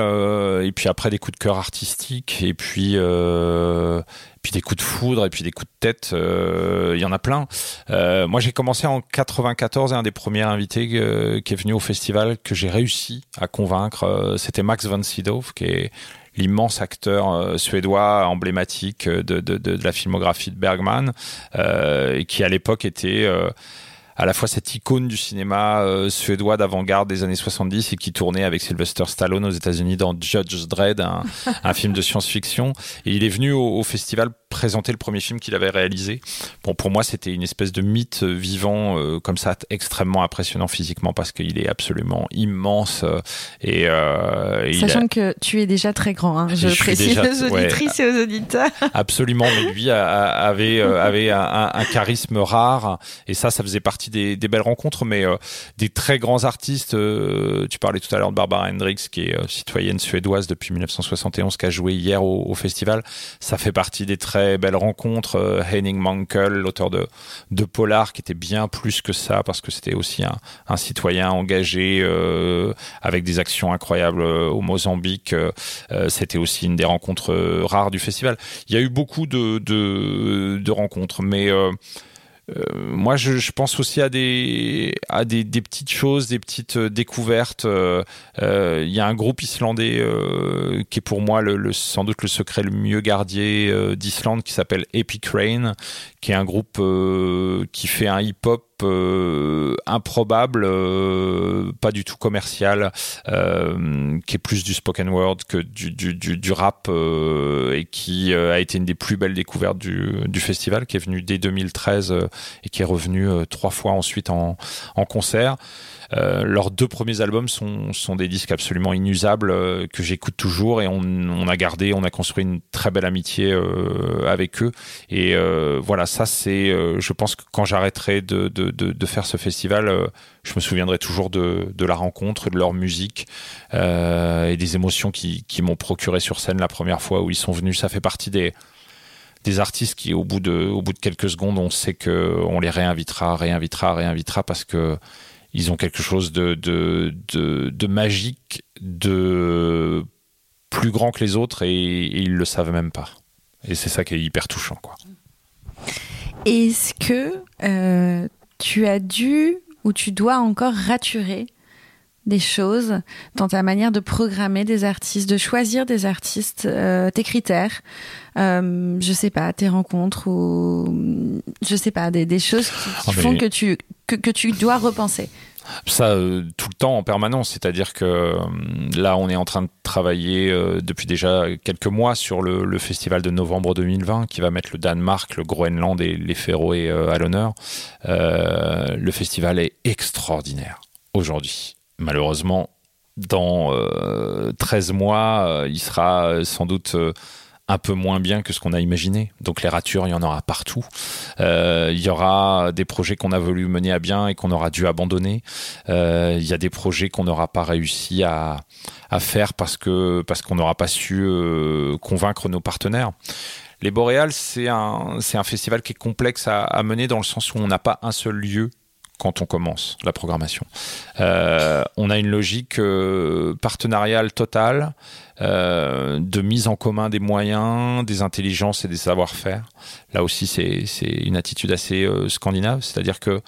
et puis après des coups de cœur artistiques, et puis puis des coups de foudre, et puis des coups de tête. Il y en a plein. Moi, j'ai commencé en 94 et un des premiers invités qui est venu au festival que j'ai réussi à convaincre, c'était Max von Sydow, qui est l'immense acteur suédois emblématique de, de, la filmographie de Bergman, euh, qui à l'époque était à la fois cette icône du cinéma euh, suédois d'avant-garde des années 70 et qui tournait avec Sylvester Stallone aux États-Unis dans Judge Dredd, un, [laughs] un film de science-fiction. Et il est venu au, au festival présenter le premier film qu'il avait réalisé. Bon, pour moi, c'était une espèce de mythe vivant euh, comme ça, extrêmement impressionnant physiquement parce qu'il est absolument immense. Euh, et, euh, Sachant a... que tu es déjà très grand, hein, je, je précise déjà, aux auditrices ouais, et aux auditeurs. Absolument, mais lui a, a, avait, euh, avait un, un, charisme rare et ça, ça faisait partie des, des belles rencontres, mais euh, des très grands artistes. Euh, tu parlais tout à l'heure de Barbara Hendricks, qui est citoyenne suédoise depuis 1971, qui a joué hier au, au festival. Ça fait partie des très très belle rencontre. Euh, Henning Mankell, l'auteur de, de Polar, qui était bien plus que ça, parce que c'était aussi un, citoyen engagé euh, avec des actions incroyables euh, au Mozambique. C'était aussi une des rencontres rares du festival. Il y a eu beaucoup de, de rencontres, mais euh, moi, je, je, pense aussi à des à des, des, petites choses, des petites euh, découvertes. Il euh, euh, y a un groupe islandais qui est pour moi le, le, sans doute le secret le mieux gardé d'Islande, qui s'appelle Epic Rain, qui est un groupe qui fait un hip-hop improbable, pas du tout commercial, qui est plus du spoken word que du, du, du, rap et qui a été une des plus belles découvertes du, du festival, qui est venu dès 2013 et qui est revenu trois fois ensuite en, en concert. Euh, leurs deux premiers albums sont, sont des disques absolument inusables euh, que j'écoute toujours et on, a gardé, on a construit une très belle amitié euh, avec eux. Et voilà, ça c'est, je pense que quand j'arrêterai de, de, de, faire ce festival, je me souviendrai toujours de, de la rencontre, de leur musique et des émotions qui, qui m'ont procuré sur scène la première fois où ils sont venus. Ça fait partie des des artistes qui, au bout de, au bout de quelques secondes, on sait que on les réinvitera, réinvitera, réinvitera parce que ils ont quelque chose de, de, de, magique, de plus grand que les autres et, ils le savent même pas. Et c'est ça qui est hyper touchant, quoi. Est-ce que euh, tu as dû ou tu dois encore raturer des choses dans ta manière de programmer des artistes, de choisir des artistes, euh, tes critères, euh, je sais pas, tes rencontres ou je sais pas, des, des choses qui, ah, font que tu, que, que tu dois repenser ça euh, tout le temps en permanence. C'est-à-dire que euh, là, on est en train de travailler euh, depuis déjà quelques mois sur le, le, festival de novembre 2020 qui va mettre le Danemark, le Groenland et les Féroé à l'honneur. le festival est extraordinaire aujourd'hui. Malheureusement, dans 13 mois, il sera sans doute un peu moins bien que ce qu'on a imaginé. Donc les ratures, il y en aura partout. Euh, il y aura des projets qu'on a voulu mener à bien et qu'on aura dû abandonner. Euh, il y a des projets qu'on n'aura pas réussi à, faire parce qu'on n'aura pas su euh, convaincre nos partenaires. Les Boréales, c'est un, c'est un festival qui est complexe à, à mener dans le sens où on n'a pas un seul lieu quand on commence la programmation. Euh, on a une logique euh, partenariale totale, euh, de mise en commun des moyens, des intelligences et des savoir-faire. Là aussi, c'est une attitude assez scandinave, c'est-à-dire que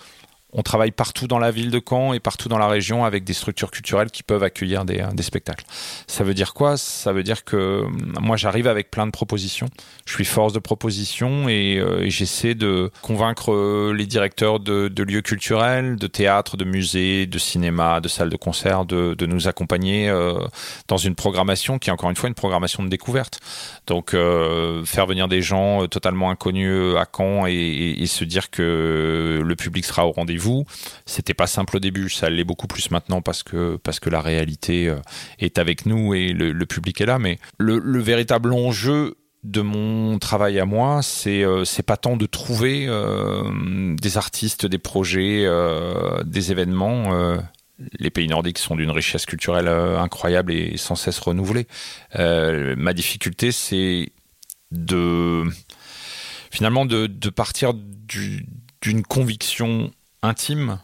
on travaille partout dans la ville de Caen et partout dans la région avec des structures culturelles qui peuvent accueillir des, des spectacles. Ça veut dire quoi? Ça veut dire que moi j'arrive avec plein de propositions. Je suis force de proposition et, euh, j'essaie de convaincre euh, les directeurs de, lieux culturels, de théâtres, de musées, de cinéma, de salles de concert, de, nous accompagner euh, dans une programmation qui est encore une fois une programmation de découverte. Donc euh, faire venir des gens totalement inconnus à Caen et se dire que le public sera au rendez-vous vous. C'était pas simple au début, ça l'est beaucoup plus maintenant parce que, parce que la réalité euh, est avec nous et le, public est là. Mais le, véritable enjeu de mon travail à moi, c'est euh, pas tant de trouver euh, des artistes, des projets, des événements. les pays nordiques sont d'une richesse culturelle incroyable et sans cesse renouvelée. ma difficulté, c'est de finalement de partir d'une conviction intime,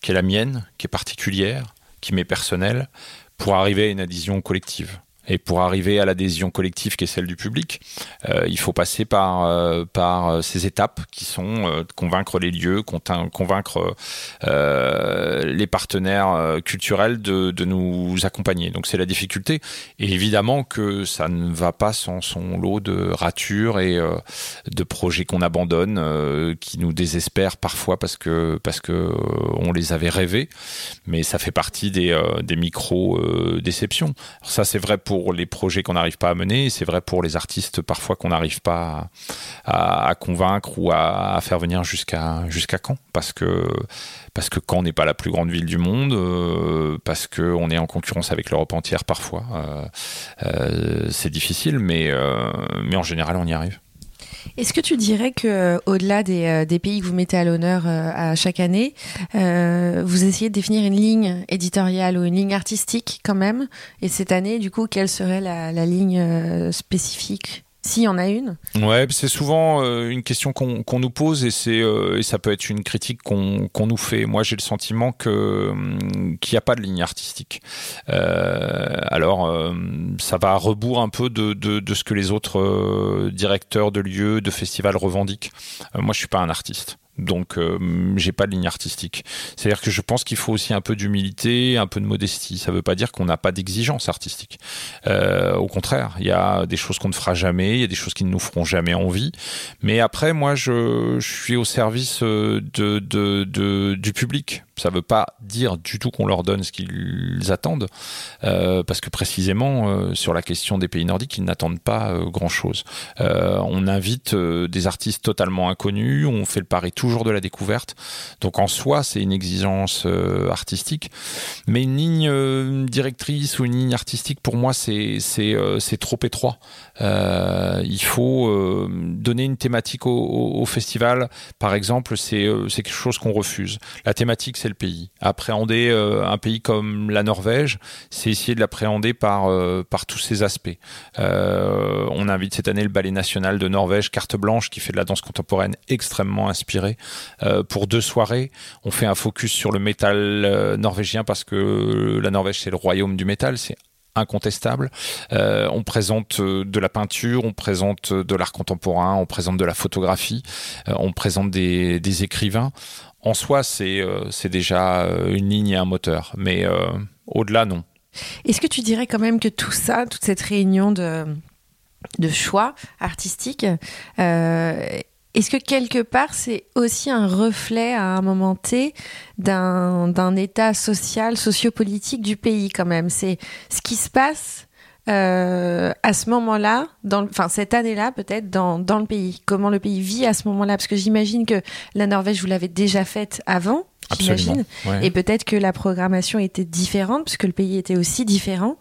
qui est la mienne, qui est particulière, qui m'est personnelle, pour arriver à une adhésion collective. Et pour arriver à l'adhésion collective qui est celle du public, euh, il faut passer par, euh, par euh, ces étapes qui sont euh, convaincre les lieux, convaincre les partenaires culturels de, de nous accompagner. Donc c'est la difficulté. Et évidemment que ça ne va pas sans son lot de ratures et de projets qu'on abandonne, qui nous désespèrent parfois parce que, parce que les avait rêvés. Mais ça fait partie des, des micro-déceptions. ça c'est vrai pour pour les projets qu'on n'arrive pas à mener, c'est vrai pour les artistes parfois qu'on n'arrive pas à, convaincre ou à, faire venir jusqu'à Caen, parce que parce que Caen n'est pas la plus grande ville du monde, euh, parce que on est en concurrence avec l'Europe entière parfois. Euh, euh, c'est difficile, mais mais en général on y arrive. Est-ce que tu dirais que euh, au-delà des, euh, des, pays que vous mettez à l'honneur euh, à chaque année, vous essayez de définir une ligne éditoriale ou une ligne artistique quand même? Et cette année, du coup, quelle serait la ligne spécifique? S'il y en a une Ouais, c'est souvent euh, une question qu'on nous pose et c'est euh, et ça peut être une critique qu'on nous fait. Moi, j'ai le sentiment que hum, qu'il n'y a pas de ligne artistique. Euh, alors, ça va à rebours un peu de, de, de ce que les autres directeurs de lieux, de festivals revendiquent. moi, je suis pas un artiste. Donc, euh, j'ai pas de ligne artistique. C'est-à-dire que je pense qu'il faut aussi un peu d'humilité, un peu de modestie. Ça veut pas dire qu'on n'a pas d'exigence artistique. Euh, au contraire, il y a des choses qu'on ne fera jamais, il y a des choses qui ne nous feront jamais envie. Mais après, moi, je, suis au service euh, de, du public. Ça veut pas dire du tout qu'on leur donne ce qu'ils attendent, euh, parce que précisément sur la question des pays nordiques, ils n'attendent pas grand-chose. On invite des artistes totalement inconnus, on fait le pari toujours de la découverte. Donc en soi, c'est une exigence euh, artistique, mais une ligne euh, directrice ou une ligne artistique, pour moi, c'est euh, trop étroit. Euh, il faut donner une thématique au, festival. Par exemple, c'est quelque chose qu'on refuse. La thématique, c'est le pays. Appréhender un pays comme la Norvège, c'est essayer de l'appréhender par par tous ses aspects. On invite cette année le Ballet national de Norvège, carte blanche, qui fait de la danse contemporaine extrêmement inspirée. Euh, pour deux soirées, on fait un focus sur le métal euh, norvégien parce que la Norvège c'est le royaume du métal. C'est incontestable. Euh, on présente euh, de la peinture, on présente de l'art contemporain, on présente de la photographie, euh, on présente des, écrivains. En soi, c'est euh, déjà euh, une ligne et un moteur, mais euh, au-delà, non. Est-ce que tu dirais quand même que tout ça, toute cette réunion de, choix artistiques, euh, est-ce que quelque part c'est aussi un reflet à un moment T d'un d'un état social, sociopolitique du pays quand même? C'est ce qui se passe euh, à ce moment-là, dans, enfin cette année-là peut-être dans, dans le pays. Comment le pays vit à ce moment-là? Parce que j'imagine que la Norvège, vous l'avez déjà faite avant, j'imagine. Ouais. Et peut-être que la programmation était différente, puisque le pays était aussi différent.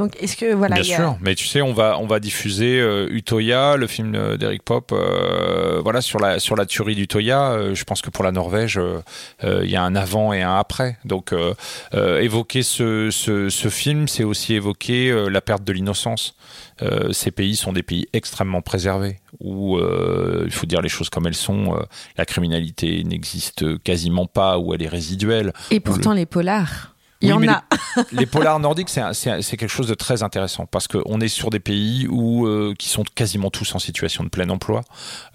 Donc, est-ce que voilà, Bien a- sûr, mais tu sais, on va on va diffuser euh, Utoya, le film d'Eric Pop, euh, voilà sur la sur la tuerie d'Utoya. Euh, je pense que pour la Norvège, euh, euh, il y a un avant et un après. Donc euh, euh, évoquer ce, ce, ce film, c'est aussi évoquer euh, la perte de l'innocence. Euh, ces pays sont des pays extrêmement préservés où euh, il faut dire les choses comme elles sont. euh, la criminalité n'existe quasiment pas, où elle est résiduelle. Et pourtant, les polars, il y en a. les polars nordiques, c'est quelque chose de très intéressant parce qu'on est sur des pays où euh, qui sont quasiment tous en situation de plein emploi,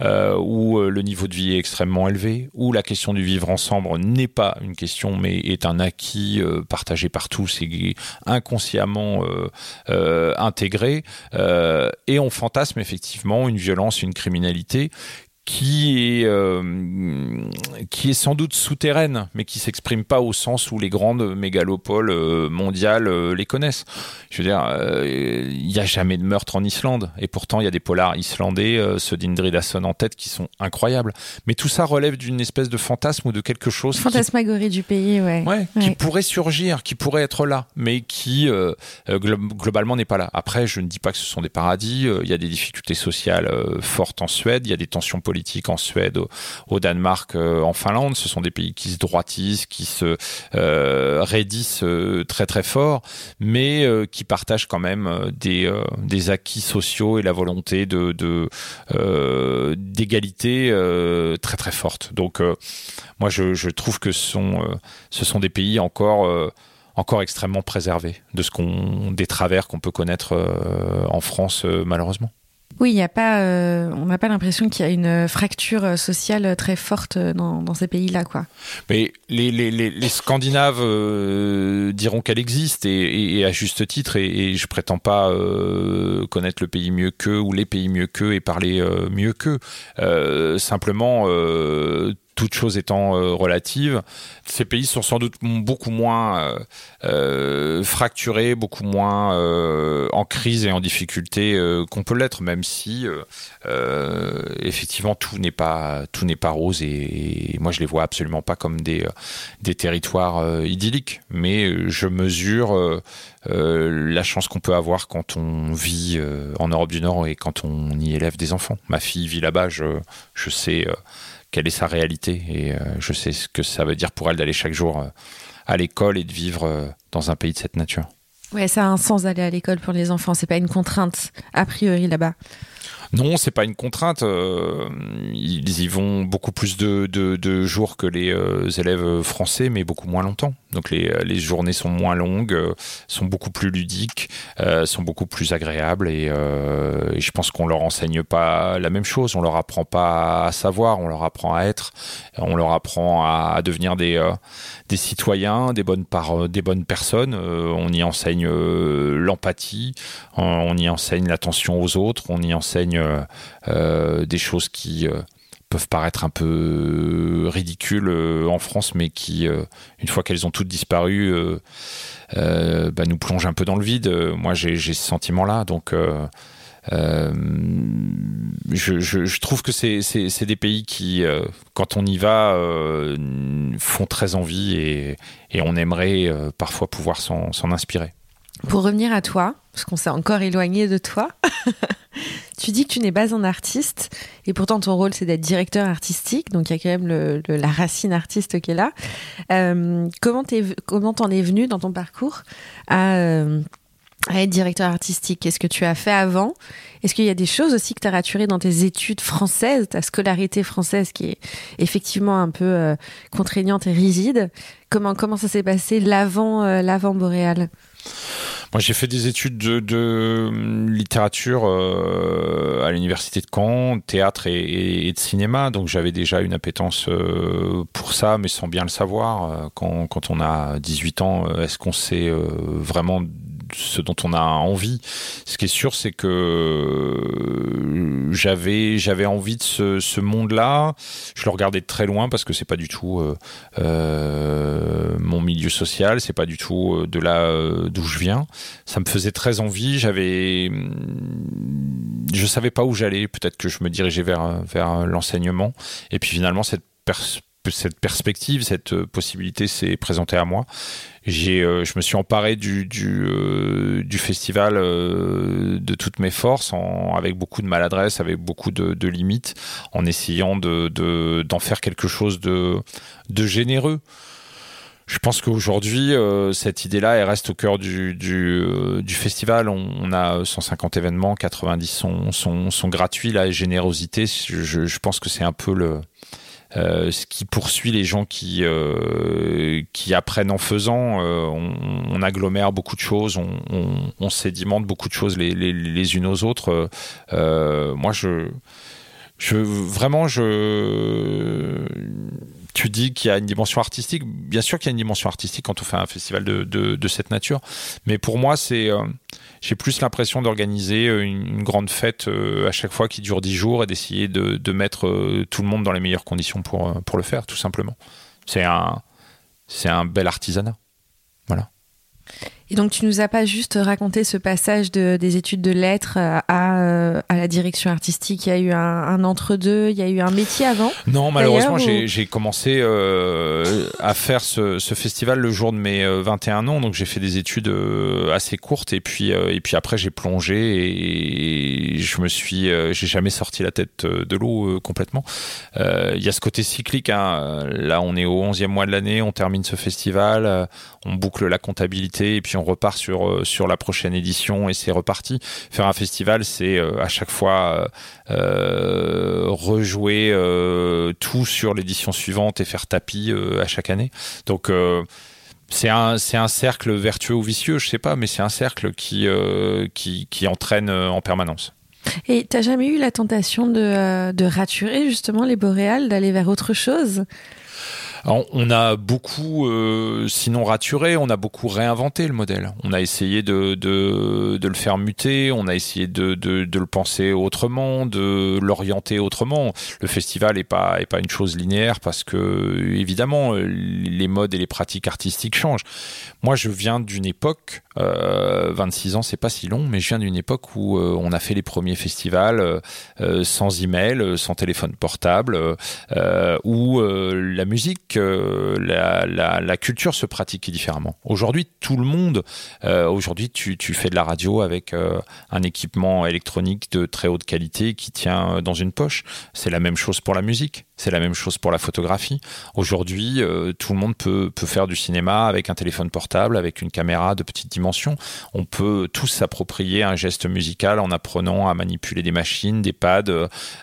euh, où euh, le niveau de vie est extrêmement élevé, où la question du vivre ensemble n'est pas une question mais est un acquis euh, partagé par tous et inconsciemment euh, euh, intégré. Euh, et on fantasme effectivement une violence, une criminalité qui est euh, qui est sans doute souterraine, mais qui s'exprime pas au sens où les grandes mégalopoles euh, mondiales euh, les connaissent. Je veux dire, euh, il n'y a jamais de meurtre en Islande, et pourtant il y a des polars islandais, euh, ceux d'Indridason en tête, qui sont incroyables. Mais tout ça relève d'une espèce de fantasme ou de quelque chose qui Fantasmagorie du pays, ouais. Ouais, qui pourrait surgir, qui pourrait être là, mais qui glo- globalement n'est pas là. Après, je ne dis pas que ce sont des paradis. Il y a des difficultés sociales fortes en Suède, il y a des tensions politiques en Suède, au, Danemark, euh, en Finlande. Ce sont des pays qui se droitisent, qui se euh, raidissent euh, très très fort, mais qui partagent quand même des, acquis sociaux et la volonté d'égalité très très forte. Donc moi je, trouve que ce sont, des pays encore, encore extrêmement préservés de ce qu'on, des travers qu'on peut connaître en France malheureusement. Oui, il y a pas, euh, on n'a pas l'impression qu'il y a une fracture euh, sociale très forte euh, dans, ces pays-là, quoi. Mais les, Scandinaves euh, diront qu'elle existe et, à juste titre et, et je prétends pas euh, connaître le pays mieux qu'eux ou les pays mieux qu'eux et parler euh, mieux qu'eux. Euh, simplement, euh, toute chose étant euh, relative, ces pays sont sans doute beaucoup moins euh, euh, fracturés, beaucoup moins euh, en crise et en difficulté qu'on peut l'être, même si effectivement tout n'est pas tout rose et, moi je les vois absolument pas comme des territoires idylliques, mais je mesure la chance qu'on peut avoir quand on vit en Europe du Nord et quand on y élève des enfants. Ma fille vit là-bas, je sais quelle est sa réalité et euh, je sais ce que ça veut dire pour elle d'aller chaque jour euh, à l'école et de vivre euh, dans un pays de cette nature. Ouais, ça a un sens d'aller à l'école pour les enfants. C'est pas une contrainte a priori là-bas. Non, c'est pas une contrainte. Euh, ils y vont beaucoup plus de, jours que les euh, élèves français, mais beaucoup moins longtemps. Donc les, les journées sont moins longues, euh, sont beaucoup plus ludiques, sont beaucoup plus agréables et, je pense qu'on leur enseigne pas la même chose. On leur apprend pas à savoir, on leur apprend à être, on leur apprend à, devenir des, des citoyens, des bonnes, par, des bonnes personnes. on y enseigne l'empathie, on y enseigne l'attention aux autres, on y enseigne euh, euh, des choses qui euh, peuvent paraître un peu ridicules en France, mais qui, une fois qu'elles ont toutes disparu, bah, nous plongent un peu dans le vide. Moi, j'ai ce sentiment-là. Donc, je, trouve que c'est des pays qui, quand on y va, font très envie et, et on aimerait parfois pouvoir s'en inspirer. Pour revenir à toi, parce qu'on s'est encore éloigné de toi, [laughs] tu dis que tu n'es pas un artiste, et pourtant ton rôle c'est d'être directeur artistique, donc il y a quand même la racine artiste qui est là. Euh, comment t'en es, venu dans ton parcours euh, à, être directeur artistique? Qu'est-ce que tu as fait avant? Est-ce qu'il y a des choses aussi que tu as raturées dans tes études françaises, ta scolarité française qui est effectivement un peu euh, contraignante et rigide? Comment, comment ça s'est passé l'avant l'avant boréal? Moi, j'ai fait des études de, hum, littérature euh, à l'université de Caen, théâtre et, de cinéma, donc j'avais déjà une appétence euh, pour ça, mais sans bien le savoir. Euh, quand, quand on a 18 ans, est-ce qu'on sait vraiment ce dont on a envie. Ce qui est sûr, c'est que euh, j'avais j'avais envie de ce, monde-là. Je le regardais de très loin parce que c'est pas du tout euh, euh mon milieu social, c'est pas du tout de là d'où je viens. Ça me faisait très envie. J'avais, je savais pas où j'allais. Peut-être que je me dirigeais vers vers l'enseignement. Et puis finalement cette cette perspective, cette possibilité s'est présentée à moi j'ai, euh, je me suis emparé du, du, euh, festival euh, de toutes mes forces, avec beaucoup de maladresse, avec beaucoup de, limites, en essayant de, de, d'en faire quelque chose de, de généreux. Je pense qu'aujourd'hui, cette idée-là, elle reste au cœur du, du, festival. On, a 150 événements, 90 sont, sont, sont gratuits. La générosité, je pense que c'est un peu le, euh, ce qui poursuit les gens qui, euh, qui apprennent en faisant. Euh, on, agglomère beaucoup de choses, on, on, sédimente beaucoup de choses les, les, les unes aux autres. moi, je, je vraiment, je tu dis qu'il y a une dimension artistique. Bien sûr qu'il y a une dimension artistique quand on fait un festival de, de, cette nature. Mais pour moi, c'est, euh, j'ai plus l'impression d'organiser euh, une, grande fête euh, à chaque fois qui dure dix jours et d'essayer de, de mettre tout le monde dans les meilleures conditions pour, pour le faire, tout simplement. C'est un, c'est un bel artisanat. Voilà. Et donc, tu nous as pas juste raconté ce passage de, des études de lettres euh, à, euh, à la direction artistique. Il y a eu un, un entre-deux, il y a eu un métier avant Non, malheureusement, j'ai commencé euh, à faire ce, ce, festival le jour de mes 21 ans. Donc, j'ai fait des études assez courtes. Et puis, et puis après, j'ai plongé et je me suis. j'ai jamais sorti la tête de l'eau complètement. Il y a ce côté cyclique. Hein. Là, on est au 11e mois de l'année, on termine ce festival, on boucle la comptabilité et puis on repart sur euh, sur la prochaine édition et c'est reparti. Faire un festival, c'est euh, à chaque fois euh, rejouer tout sur l'édition suivante et faire tapis à chaque année. Donc c'est un, un cercle vertueux ou vicieux, je sais pas, mais c'est un cercle qui, qui, qui, entraîne en permanence. Et t'as jamais eu la tentation de, de raturer justement les boréales, d'aller vers autre chose? On a beaucoup, euh, sinon raturé, on a beaucoup réinventé le modèle. On a essayé de, le faire muter, on a essayé de, le penser autrement, de l'orienter autrement. Le festival est pas est pas une chose linéaire parce que évidemment les modes et les pratiques artistiques changent. Moi, je viens d'une époque, euh, 26 ans, c'est pas si long, mais je viens d'une époque où euh, on a fait les premiers festivals euh, sans email, sans téléphone portable, où la musique euh, la, culture se pratique différemment. Aujourd'hui, tout le monde, euh, aujourd'hui, tu, fais de la radio avec euh, un équipement électronique de très haute qualité qui tient dans une poche. C'est la même chose pour la musique. C'est la même chose pour la photographie. Aujourd'hui, euh, tout le monde peut, peut faire du cinéma avec un téléphone portable, avec une caméra de petite dimension. On peut tous s'approprier un geste musical en apprenant à manipuler des machines, des pads.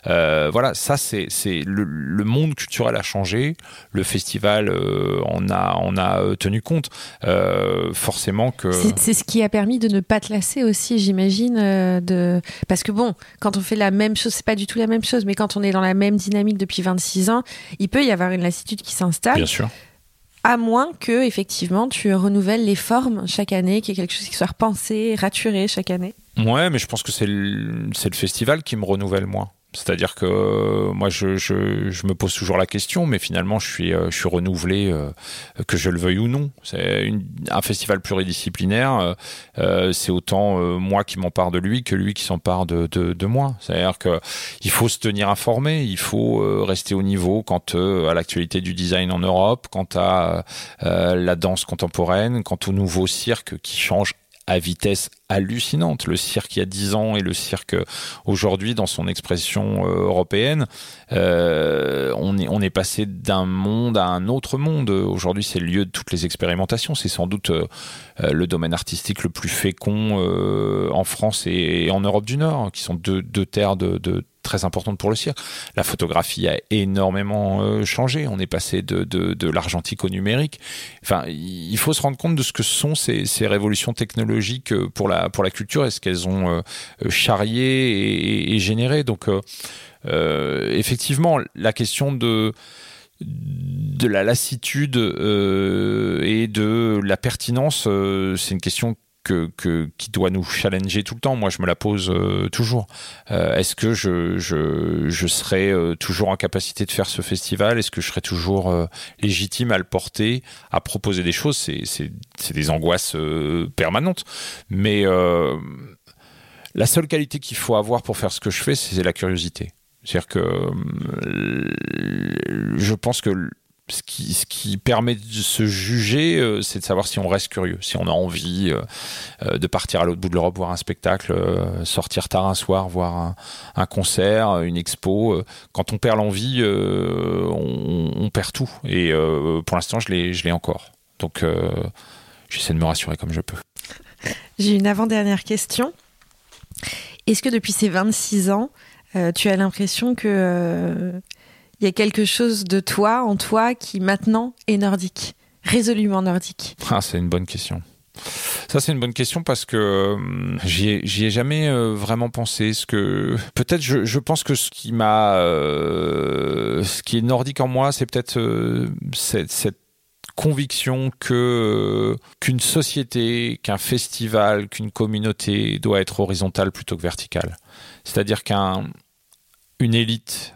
Euh, voilà, ça c'est le, le, monde culturel a changé. Le festival euh, en a en a tenu compte. Euh, forcément que c'est ce qui a permis de ne pas te lasser aussi, j'imagine. Euh, de parce que bon, quand on fait la même chose, c'est pas du tout la même chose, mais quand on est dans la même dynamique depuis 20 6 ans, il peut y avoir une lassitude qui s'installe. Bien sûr. À moins que, effectivement, tu renouvelles les formes chaque année, qu'il y ait quelque chose qui soit repensé, raturé chaque année. Ouais, mais je pense que c'est le, le festival qui me renouvelle, moi. C'est-à-dire que euh, moi, je, je, je, me pose toujours la question, mais finalement, je suis, euh, je suis renouvelé, euh, que je le veuille ou non. C'est un festival pluridisciplinaire. c'est autant moi qui m'empare de lui que lui qui s'empare de, de, de, moi. C'est-à-dire que il faut se tenir informé, il faut rester au niveau quant à l'actualité du design en Europe, quant à la danse contemporaine, quant au nouveau cirque qui change à vitesse hallucinante. Le cirque il y a 10 ans et le cirque aujourd'hui dans son expression euh, européenne, euh, on, est, on est passé d'un monde à un autre monde. Aujourd'hui, c'est le lieu de toutes les expérimentations. C'est sans doute euh, le domaine artistique le plus fécond en France et, en Europe du Nord, qui sont deux, deux terres de, de très importante pour le cirque. La photographie a énormément euh, changé. On est passé de, de, l'argentique au numérique. Enfin, il faut se rendre compte de ce que sont ces, ces révolutions technologiques euh, pour la, pour la culture et ce qu'elles ont euh, charrié et, généré. Donc, effectivement, la question de de la lassitude et de la pertinence, c'est une question que, qui doit nous challenger tout le temps. Moi, je me la pose euh, toujours. Euh, Est-ce que je, je, serai euh, toujours en capacité de faire ce festival? Est-ce que je serai toujours légitime à le porter, à proposer des choses? C'est des angoisses permanentes. Mais la seule qualité qu'il faut avoir pour faire ce que je fais, c'est la curiosité. C'est-à-dire que je pense que ce qui, permet de se juger, euh, c'est de savoir si on reste curieux, si on a envie euh, euh, de partir à l'autre bout de l'Europe voir un spectacle, sortir tard un soir, voir un, un concert, une expo. Quand on perd l'envie, on, on, perd tout. Et pour l'instant, je l'ai encore. Donc, j'essaie de me rassurer comme je peux. J'ai une avant-dernière question. Est-ce que depuis ces 26 ans, tu as l'impression que il y a quelque chose de toi, en toi, qui maintenant est nordique, résolument nordique Ah, c'est une bonne question. Ça c'est une bonne question parce que euh, j'y ai, ai, jamais euh, vraiment pensé. Ce que peut-être je, pense que ce qui m'a, euh, ce qui est nordique en moi, c'est peut-être euh, cette, cette, conviction que qu'une société, qu'un festival, qu'une communauté doit être horizontale plutôt que verticale. C'est-à-dire qu'un une élite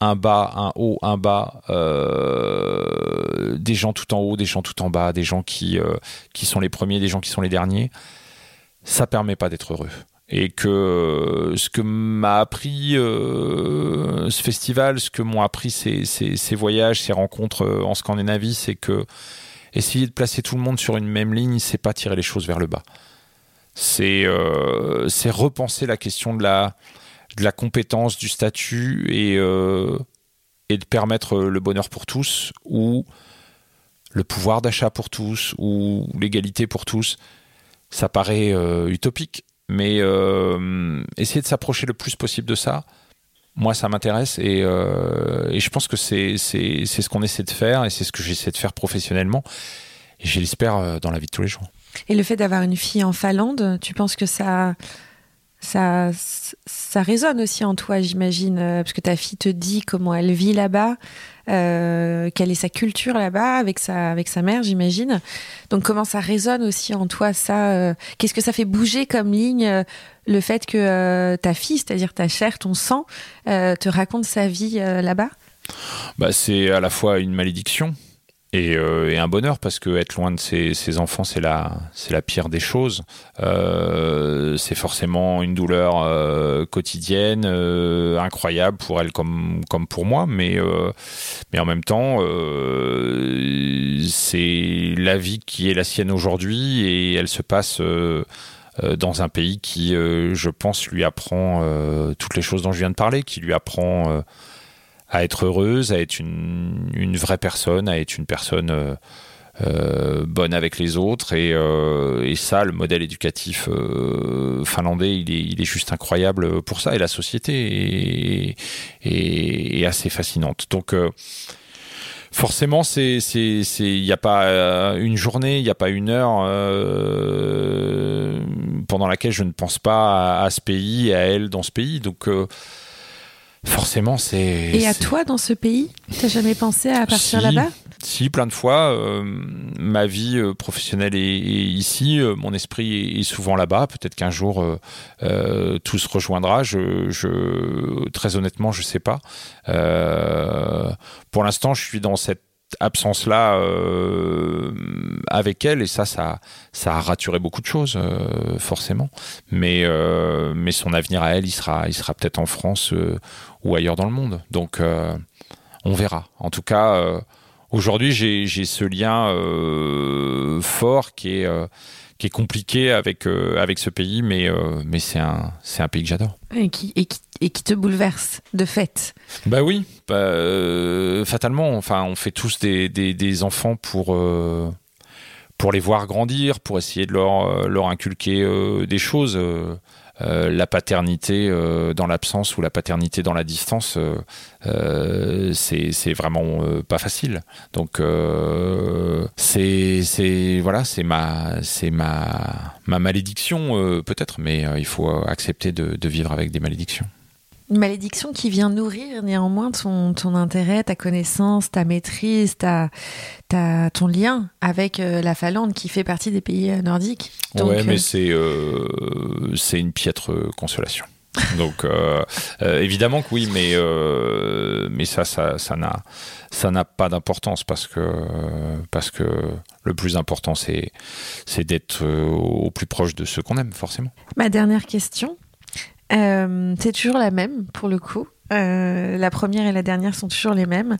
un bas, un haut, un bas, euh, des gens tout en haut, des gens tout en bas, des gens qui, euh, qui sont les premiers, des gens qui sont les derniers, ça permet pas d'être heureux. Et que euh, ce que m'a appris ce festival, ce que m'ont appris ces, ces, ces, voyages, ces rencontres en Scandinavie, c'est que essayer de placer tout le monde sur une même ligne, c'est pas tirer les choses vers le bas. C'est repenser la question de la, de la compétence, du statut et, euh, et de permettre le bonheur pour tous ou le pouvoir d'achat pour tous ou l'égalité pour tous, ça paraît euh, utopique. Mais euh, essayer de s'approcher le plus possible de ça, moi, ça m'intéresse et, euh, et, je pense que c'est ce qu'on essaie de faire et c'est ce que j'essaie de faire professionnellement. Et je l'espère euh, dans la vie de tous les jours. Et le fait d'avoir une fille en Finlande, tu penses que ça ça, ça résonne aussi en toi, j'imagine, euh, parce que ta fille te dit comment elle vit là-bas, euh, quelle est sa culture là-bas avec sa, avec sa mère, j'imagine. Donc comment ça résonne aussi en toi, ça euh, Qu'est-ce que ça fait bouger comme ligne le fait que ta fille, c'est-à-dire ta chair, ton sang, te raconte sa vie là-bas? Bah, C'est à la fois une malédiction et, euh, et, un bonheur parce que être loin de ses, ses enfants c'est la c'est la pire des choses. Euh, c'est forcément une douleur euh, quotidienne euh, incroyable pour elle comme comme pour moi mais euh, mais en même temps euh, c'est la vie qui est la sienne aujourd'hui et elle se passe dans un pays qui je pense lui apprend toutes les choses dont je viens de parler qui lui apprend à être heureuse, à être une, une, vraie personne, à être une personne euh, euh, bonne avec les autres. Et, euh, et, ça, le modèle éducatif euh, finlandais, il est, il est, juste incroyable pour ça. Et la société est, est, est assez fascinante. Donc, euh, forcément, c'est, c'est, il n'y a pas une journée, il n'y a pas une heure pendant laquelle je ne pense pas à, à, ce pays à elle dans ce pays. Donc, Forcément, c'est. Et à toi dans ce pays T'as jamais pensé à partir si, là-bas? Si, plein de fois. Euh, ma vie euh, professionnelle est, est ici, euh, mon esprit est, souvent là-bas. Peut-être qu'un jour euh, tout se rejoindra. Je, je, très honnêtement, je sais pas. pour l'instant, je suis dans cette absence là euh, avec elle et ça ça ça a raturé beaucoup de choses euh, forcément. Mais euh, mais son avenir à elle il sera il sera peut-être en France euh, ou ailleurs dans le monde. Donc euh, on verra. En tout cas euh, aujourd'hui j'ai j'ai ce lien fort qui est qui est compliqué avec avec ce pays mais mais c'est un c'est un pays que j'adore et qui, et qui et qui te bouleverse de fait. Bah oui, bah, euh, fatalement. Enfin, on fait tous des, des, des enfants pour euh, pour les voir grandir, pour essayer de leur leur inculquer euh, des choses. Euh, la paternité euh, dans l'absence ou la paternité dans la distance, euh, c'est vraiment pas facile. Donc c'est c'est voilà, c'est ma c'est ma ma malédiction peut-être, mais il faut accepter de vivre avec des malédictions. Une malédiction qui vient nourrir néanmoins ton, ton intérêt, ta connaissance, ta maîtrise, ta, ta, ton lien avec euh, la Finlande qui fait partie des pays euh, nordiques. Donc, ouais, mais euh... c'est euh, c'est une piètre consolation. Donc euh, euh, évidemment que oui, mais euh, mais ça ça ça n'a ça n'a pas d'importance parce que parce que le plus important c'est c'est d'être au plus proche de ceux qu'on aime forcément. Ma dernière question. Euh, c'est toujours la même pour le coup. Euh, la première et la dernière sont toujours les mêmes.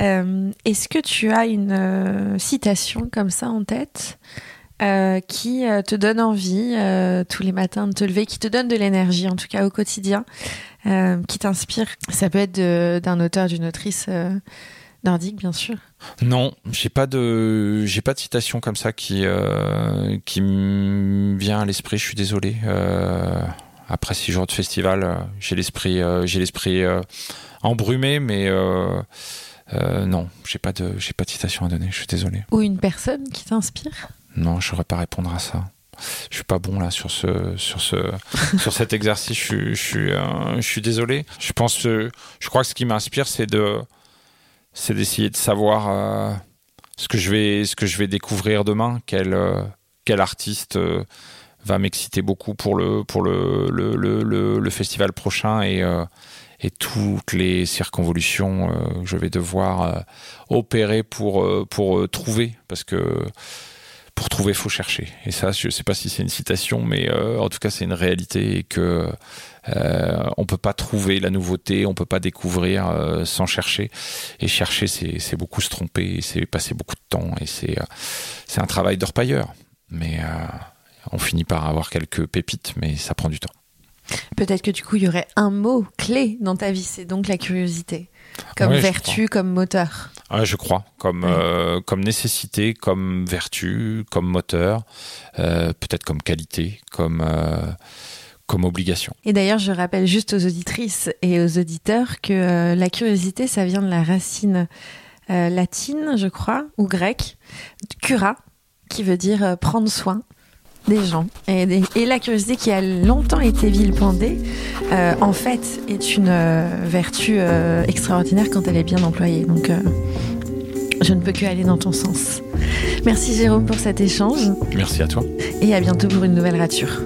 Euh, Est-ce que tu as une citation comme ça en tête qui te donne envie tous les matins de te lever, qui te donne de l'énergie en tout cas au quotidien, qui t'inspire? Ça peut être d'un auteur, d'une autrice nordique, bien sûr. Non, j'ai pas de j'ai pas de citation comme ça qui qui me vient à l'esprit. Je suis désolé. Après six jours de festival, euh, j'ai l'esprit euh, j'ai l'esprit euh, embrumé, mais non, j'ai pas de j'ai pas de citation à donner. Je suis désolé. Ou une personne qui t'inspire? Non, je saurais pas répondre à ça. Je suis pas bon là sur ce sur ce [laughs] sur cet exercice. Je suis je suis je suis désolé. Je pense que je crois que ce qui m'inspire c'est de c'est d'essayer de savoir euh, ce que je vais ce que je vais découvrir demain quel euh, quel artiste va m'exciter beaucoup pour le pour le le, le, le, festival prochain et euh, et toutes les circonvolutions euh, que je vais devoir euh, opérer pour pour trouver parce que pour trouver faut chercher. Et ça je sais pas si c'est une citation mais en tout cas c'est une réalité et que euh, on peut pas trouver la nouveauté on peut pas découvrir sans chercher. Et chercher c'est beaucoup se tromper c'est passer beaucoup de temps et c'est c'est un travail d'orpailleur. Mais on finit par avoir quelques pépites mais ça prend du temps. Peut-être que du coup il y aurait un mot clé dans ta vie c'est donc la curiosité. Comme Ouais, vertu comme moteur. Ouais, je crois, comme, Ouais. euh, comme nécessité, comme vertu, comme moteur, euh, peut-être comme qualité, comme, euh, comme obligation. Et d'ailleurs, je rappelle juste aux auditrices et aux auditeurs que la curiosité, ça vient de la racine latine, je crois, ou grecque, cura, qui veut dire prendre soin des gens. Et, des- et la curiosité qui a longtemps été vilipendée, euh, en fait, est une euh, vertu euh, extraordinaire quand elle est bien employée. Donc, euh, je ne peux que aller dans ton sens. Merci Jérôme pour cet échange Merci à toi. et à bientôt pour une nouvelle rature.